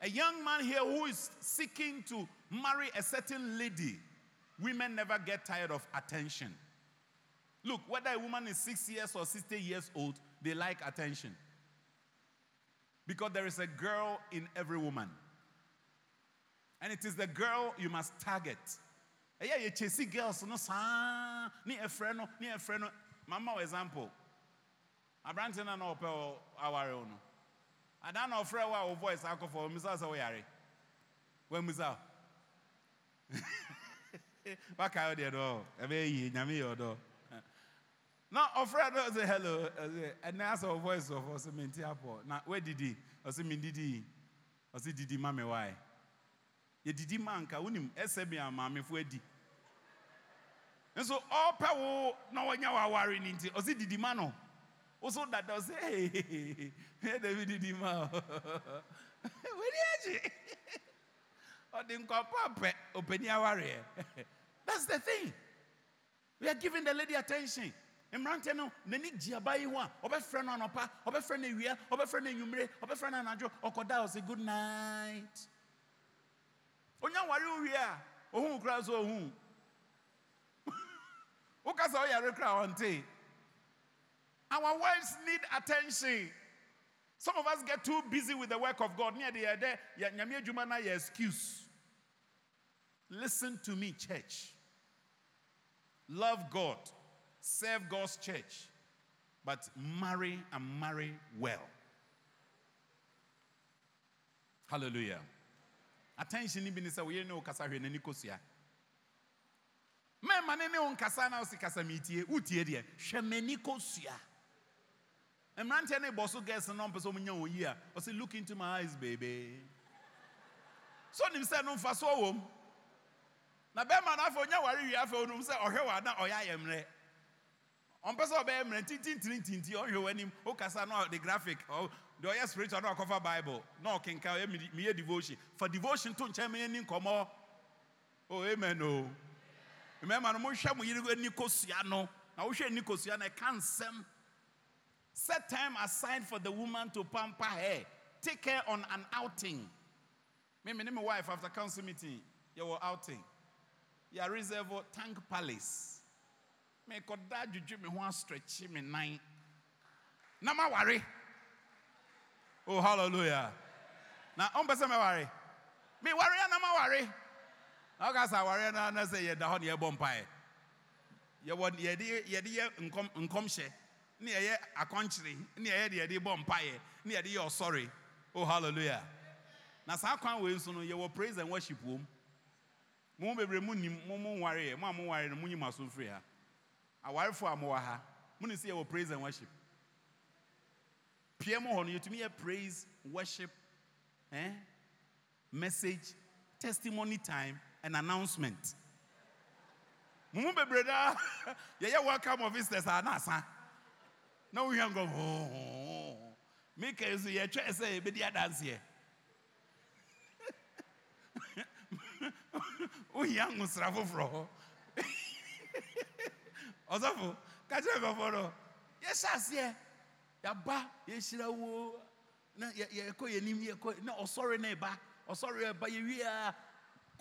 a young man here who is seeking to marry a certain lady, women never get tired of attention. Look, whether a woman is six years or 60 years old, they like attention. Because there is a girl in every woman. And it is the girl you must target. Ɛyɛ yɛ chasing girls no saa ne ɛfrɛ no ne ɛfrɛ no. Mama wɔ example. Aberante no na ɔpɛ wɔ aware wo no ada na ɔfrɛ wo a wo voice akɔfɔ ɔmisa sɛ woyare wammisa waka wo deɛ dɔ ɛbɛyɛ yie nyame yɛ ɔdɔ na ɔfrɛ no sɛ hello. Ɛnɛ asɛ wo voice ɔfɔ sɛ menti apɔ na woadidi ɔsɛ mendidi ɔsɛ didi. Ma me wae yɛdidi ma nka wonim ɛsɛ bi a maamefo adi nso ɔpɛ wo na wɔnya wo aware no nti ɔse didi ma no Also that does say, hey, hey, David di ma. Where did Or the nkwapo openi aware. That's the thing. We are giving the lady attention. mmerante no n'ani gye aba yi ho a ɔbɛfrɛ no anɔpa ɔbɛfrɛ no awia ɔbɛfrɛ no anwummere ɔbɛfrɛ no anadwo ɔkɔda ɔsɛ good night onya ware wo wie a ohun kura so ohun our wives need attention. Some of us get too busy with the work of god. Near the other nyame adwuma na excuse. Listen to me church. Love god. Serve god's church. But marry and marry well. Hallelujah. Attention ni bi ni sɛ woyɛ mɛma ne ne wo nkasa na wosi kasa metie wotie deɛ hwɛ m'ani kosua. Mmeranteɛ ne bɔ so gas no ɔmpɛ sɛ ɔmunya yi a ɔsɛ look into my eyes baby. So nim sɛ no mfa so na bɛrima no afei ɔnya ware wie afei ɔnom sɛ ɔhwɛ wɔ ana ɔyɛ ayɛ mmerɛ ɔmpɛ sɛ ɔbɛyɛ mmerɛ ntintintintinti ɔhwɛ w'anim wokasa na ɔde graphic deɛ ɔyɛ spiritual na ɔkɔfa bible. Na ɔkenka ɔyɛ meyɛ devotion. Fa devotion to nkyɛn meyɛ ni nkɔmmɔ o oh, amen o mmarima no mohwɛ mo yere ani kosua no. Na wohwɛ ani kosua no ɛka nsɛm. Set time aside for the woman to pamper her. Take her on an outing. Me me ne my wife after council meeting yɛwɔ outing. Yɛ reserve tank palace. Mekɔda dwodwo me ho astretche me nan. Na maware. Oh hallelujah. Na ɔmpɛ sɛ mɛware. Meware a na maware na woka sɛ aware no na sɛ yɛda hɔ ne yɛbɔ mpaeɛ yɛde yɛ nkɔm nkɔmhyɛ ne yɛyɛ akɔnkyere ne yɛyɛ de yɛde bɔ mpaeɛ ne yɛde yɛ ɔsɔre oh hallelujah. Na saa kwan wei nso no yɛwɔ praise and worship wom mo bebree mu nim mo mo nware yɛ mo a mo nware no mo nyim aso mfiri ha awarefo a mo wɔ ha mo ne sɛ yɛwɔ praise and worship. Pia mu hɔ no yɛtumi yɛ praise worship eh? message testimony time. And announcement. Mo mu bebree daa. Yɛyɛ welcome of visitors a na asa. Na wohwɛ nkɔ hoo meka yi so yɛtwɛ sɛ yɛbɛdi adanseɛ. Wohia nwosra foforɔ hɔ. Ɔsɔfo ka kyerɛ nkɔfoɔ no yɛhyɛ aseɛ. Yɛaba yɛhyira wo na yɛ- yɛkɔ yɛnim yɛkɔ na ɔsɔre no ɛba. Ɔsɔre ɛba yɛwie a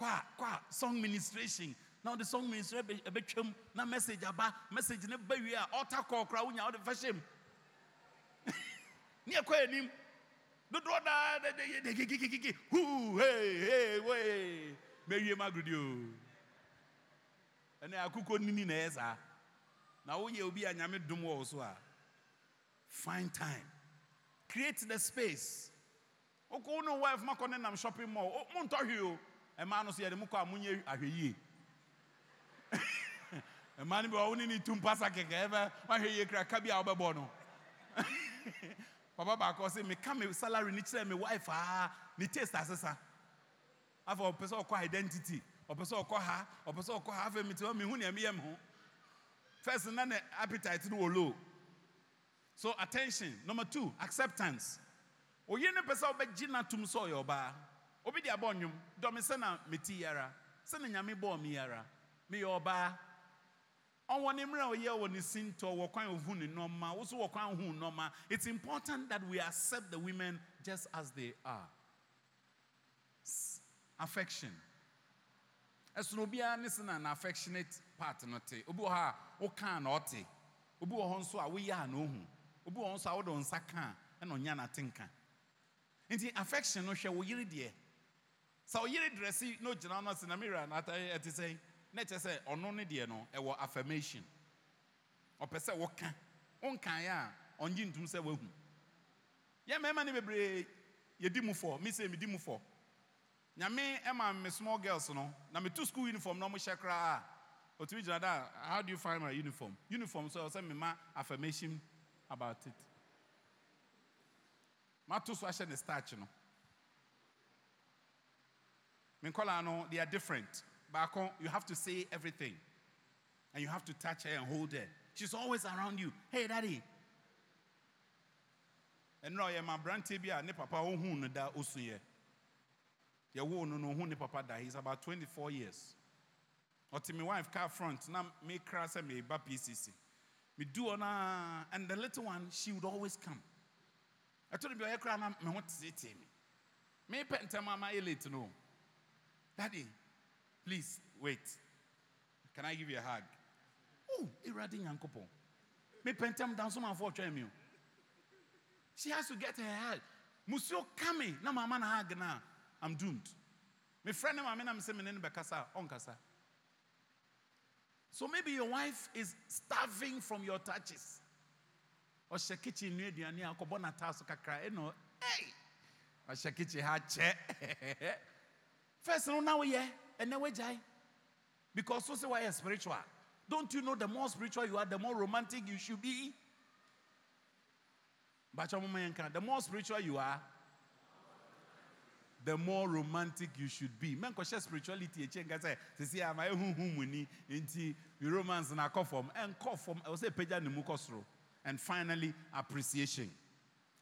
kɔ a kɔ a song ministration. Na wode song ministration ɛbɛ- ɛbɛtwam na message aba message no ba wie a ɔta kɔɔ koraa wonya wode fa hyɛm. Ne yɛkɔ yɛnim dodoɔ daa da- da- yɛ- de- kikikikiki huu hei hei wei. Mɛwie m agodi o. Ɛnɛ akokɔ nini na ɛyɛ saa. Na woyɛ obi a nyame wo so a find time. Create the space. Wokɔ wo ne wo wife makɔ ne nam shopping mall. Montɔ hwee ɛmaa no so yɛde mo kɔ a monyɛ ahwɛ yie ɛmaa no bi wɔ wo ne ne tu mpasa kɛkɛ ɛbɛ woahwɛ yie kra ka bi a wobɛbɔ no. Papa baako sɛ meka me salary ne kyerɛ me wife aa ne taste asesa afei ɔpɛ sɛ ɔkɔ identity ɔpɛ sɛ ɔkɔ ha ɔpɛ sɛ ɔkɔ ha afei mete hɔ mehu nea meyɛ me ho. First na ne appetite no wɔ low. So attention. Number two acceptance. Oyi ne pɛ sɛ ɔbɛgye n'atom sɛ ɔyɛ ɔbaa obi de abɔ nnwom dɔme sɛ na meti yara sɛ na nyame bɔɔ me yara meyɛ ɔbaa ɔwɔ ne mmerɛ a ɔyɛ wɔ ne sintɔ wɔ kwan ne wɔ kwan it's important that we accept the women just as they are. Affection. Ɛsono obiara ne se na na affectionate part no te obi wɔ hɔ a wokaa na ɔte obi wɔ hɔ nso a woyɛ a na ohu obi wɔ hɔ nso a wode wo nsa ɛna ɔnya nti affection no hwɛ wo deɛ sɛ wo yere drɛse na ogyina no ase na mera nata eh, ɛte sɛ na ɛkyɛ sɛ ɔno ne deɛ no ɛwɔ affirmation. Ɔpɛ sɛ woka wonkaeɛ a ɔngye ntom sɛ woahu. Yɛ mmarima ne bebree yɛdi mu fɔ me sɛ medi mu fɔ nyame ɛma me small girls no na metu school uniform na ɔmohyɛ koraa a ɔtumi gyina da a, how do you find my uniform? Uniform so ɔsɛ mema affirmation about it. Mato so ahyɛ ne starch no me nkɔlaa they are different. Baako you have to say everything. And you have to touch her and hold her. She's always around you. Hey daddy. Ɛnna ɔyɛ ma aberanteɛ bi a ne papa oh, no da osuyɛ yɛwo no no ohun ne papa da. He's about 24 years. Ɔte me wife car front. Na me sɛ me ba pcc me do ɔna and the little one she would always come. Ɛto no bi ɔyɛ kra na me ho tetee me me ntɛm ama yɛ late no daddy please wait. Can i give you a hug? Oh awurade nyankopɔn me pɛ ntɛm dan so ma afɔ ɔtwɛn mi she has to get her hug. Musuo kame na mama na hug na i'm doomed. Me friend ne maame na me sɛ me ne no bɛkasa so maybe your wife is starving from your touches. Ɔhyɛ kitchen nua aduane a akɔbɔ n'ataa so kakra ɛna ɛy ɔhyɛ kitchen ha kyɛ first no na woyɛ ɛnɛ wagyae because so say why are spiritual. Don't you know the more spiritual you are the more romantic you should be? Yɛnka, the more spiritual you are the more romantic you should be. Men kɔhyɛ spirituality akyi nka sɛ sisi ama ehuhu mu ni nti romance na akɔ fam ɛnkɔ fam ɛwɔ sɛ pagya ne mu kɔ soro and finally appreciation.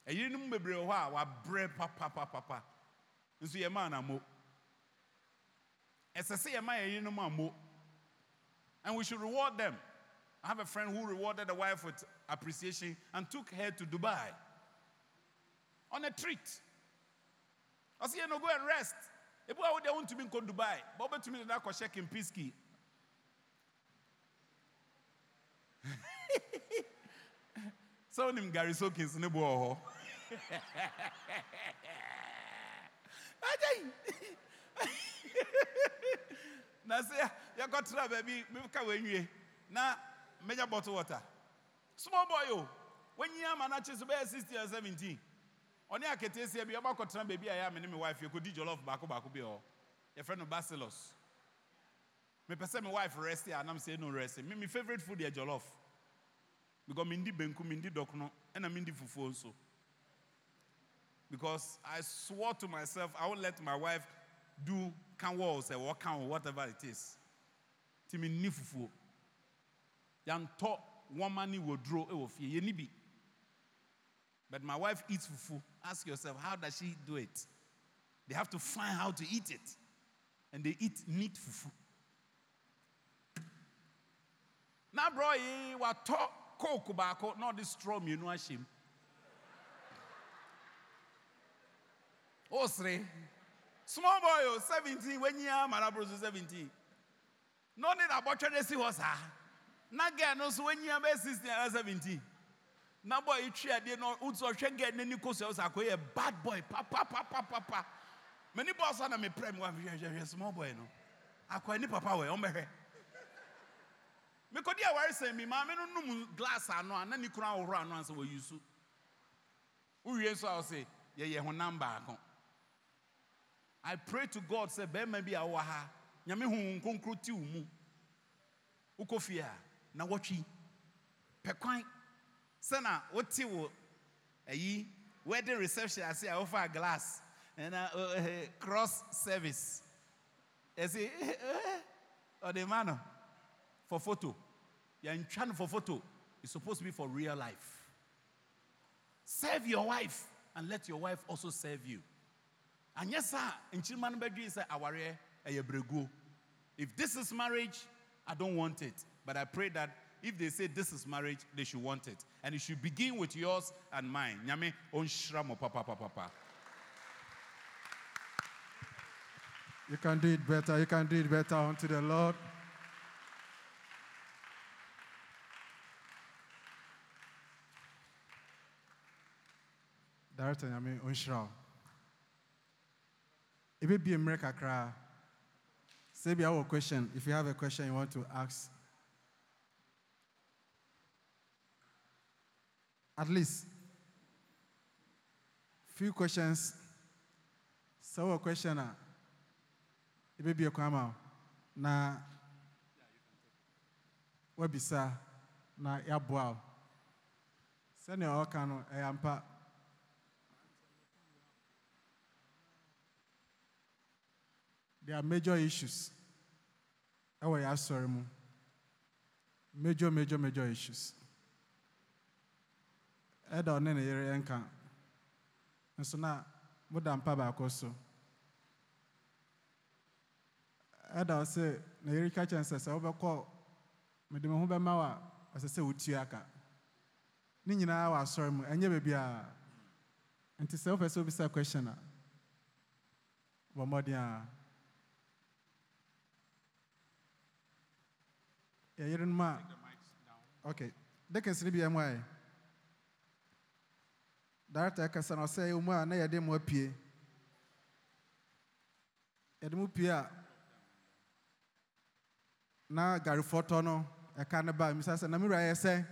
Ɛyiri no mu bebree wɔ hɔ a wabrɛ papapapapa nso yɛ maa na mo and we should reward them I have a friend who rewarded the wife with appreciation and took her to Dubai on a treat. I said, you know, go and rest. If I would want to be in Dubai, but to me, that was checking Pisky. So, Gary Sokins in the boy. Na sɛ yɛkɔtena baabi meka wɔanwie na mɛnya bottle water small boy o wanyia ama no akye so bɛyɛ 16 or 17 ɔne aketeesia bi ɔbakɔtena baabi a yɛ me ne me wife yɛkɔdi jollof baako baako bi hɔ yɛfrɛ no basilos mepɛ sɛ me wife rest a nam sɛ no rest. Me me favorite food yɛ jollof because mendi benku mendi dɔkono ɛna mendi fufuo nso because I swore to myself I won't let my wife do can walls eh, or what can whatever it is. Timi ni fufuo. Yantɔ woman ni wodro eh, ɛwɔ fie yɛ ni bi. But my wife eats fufu. Ask yourself, how does she do it? They have to find how to eat it. And they eat neat fufu. Na bro yi watɔ coke baako na ɔde straw mmienu ahyɛ mu. Osre. Oh, Small boy, oh, 17, when you are Marabros 17. No need a butcher de si was ha. Na girl no so when you are 16 or 17. Na boy you try de no utso hwe get na niko se was akoye bad boy papa papa papa. Many boss na me prem one small boy no. Akwa ni papa on behwe. Oh, me kodi a wari say me ma me no num glass ano na ni kura ohoro ano ansa yusu. Uwie so I say ye ye ho number akon. I pray to God, say, bɛrima bi a wɔ ha, nyame hu nkonkro ti wo mu. Wokɔ fie a, na wɔtwi. Pɛ kwan. Sɛ na wote wo ayi, wedding reception ase a glass, And uh, uh, uh cross service. Ɛsi, ɔde ma no for photo. You're in no for photo. It's supposed to be for real life. Serve your wife and let your wife also serve you. Anyɛ saa nkyirima no bɛdwee if this is marriage i don't want it but i pray that if they say this is marriage they should want it and it should begin with yours and mine nyame ɔnhyira mo papapapapa You can do it better. You can do it better unto the Lord. Director Nyame Onhyira wo. Ebebie mmerɛ kakra. Say bi our question. If you have a question you want to ask. At least few questions. So a question ah, a ebebie kwan ma wo. na wabisa na yɛaboa wo. Sɛnea ɔka no ɛyɛ ampa. There are major issues. ɛwɔ yɛ asɔre mu. Major, major, major issues. Ɛda ɔne ne yere nka nso na moda mpa baako so ɛda wo sɛ na yɛreka kyɛn sɛ sɛ wobɛkɔ mede me bɛma wo a ɛsɛ sɛ ka ne nyinaa wɔ asɔre mu ɛnyɛ baabiaa nti sɛ wopɛ sɛ wobisa a bɔ mmɔden yɛyerenom a okay. Dekens no biaa mu ayɛ director ɛkasa na ɔsɛ ɛwɔ mu a na yɛde mo apue yɛde mo pue a na garefoɔ tɔ no ɛka ne ba misa sɛ na me yɛ sɛ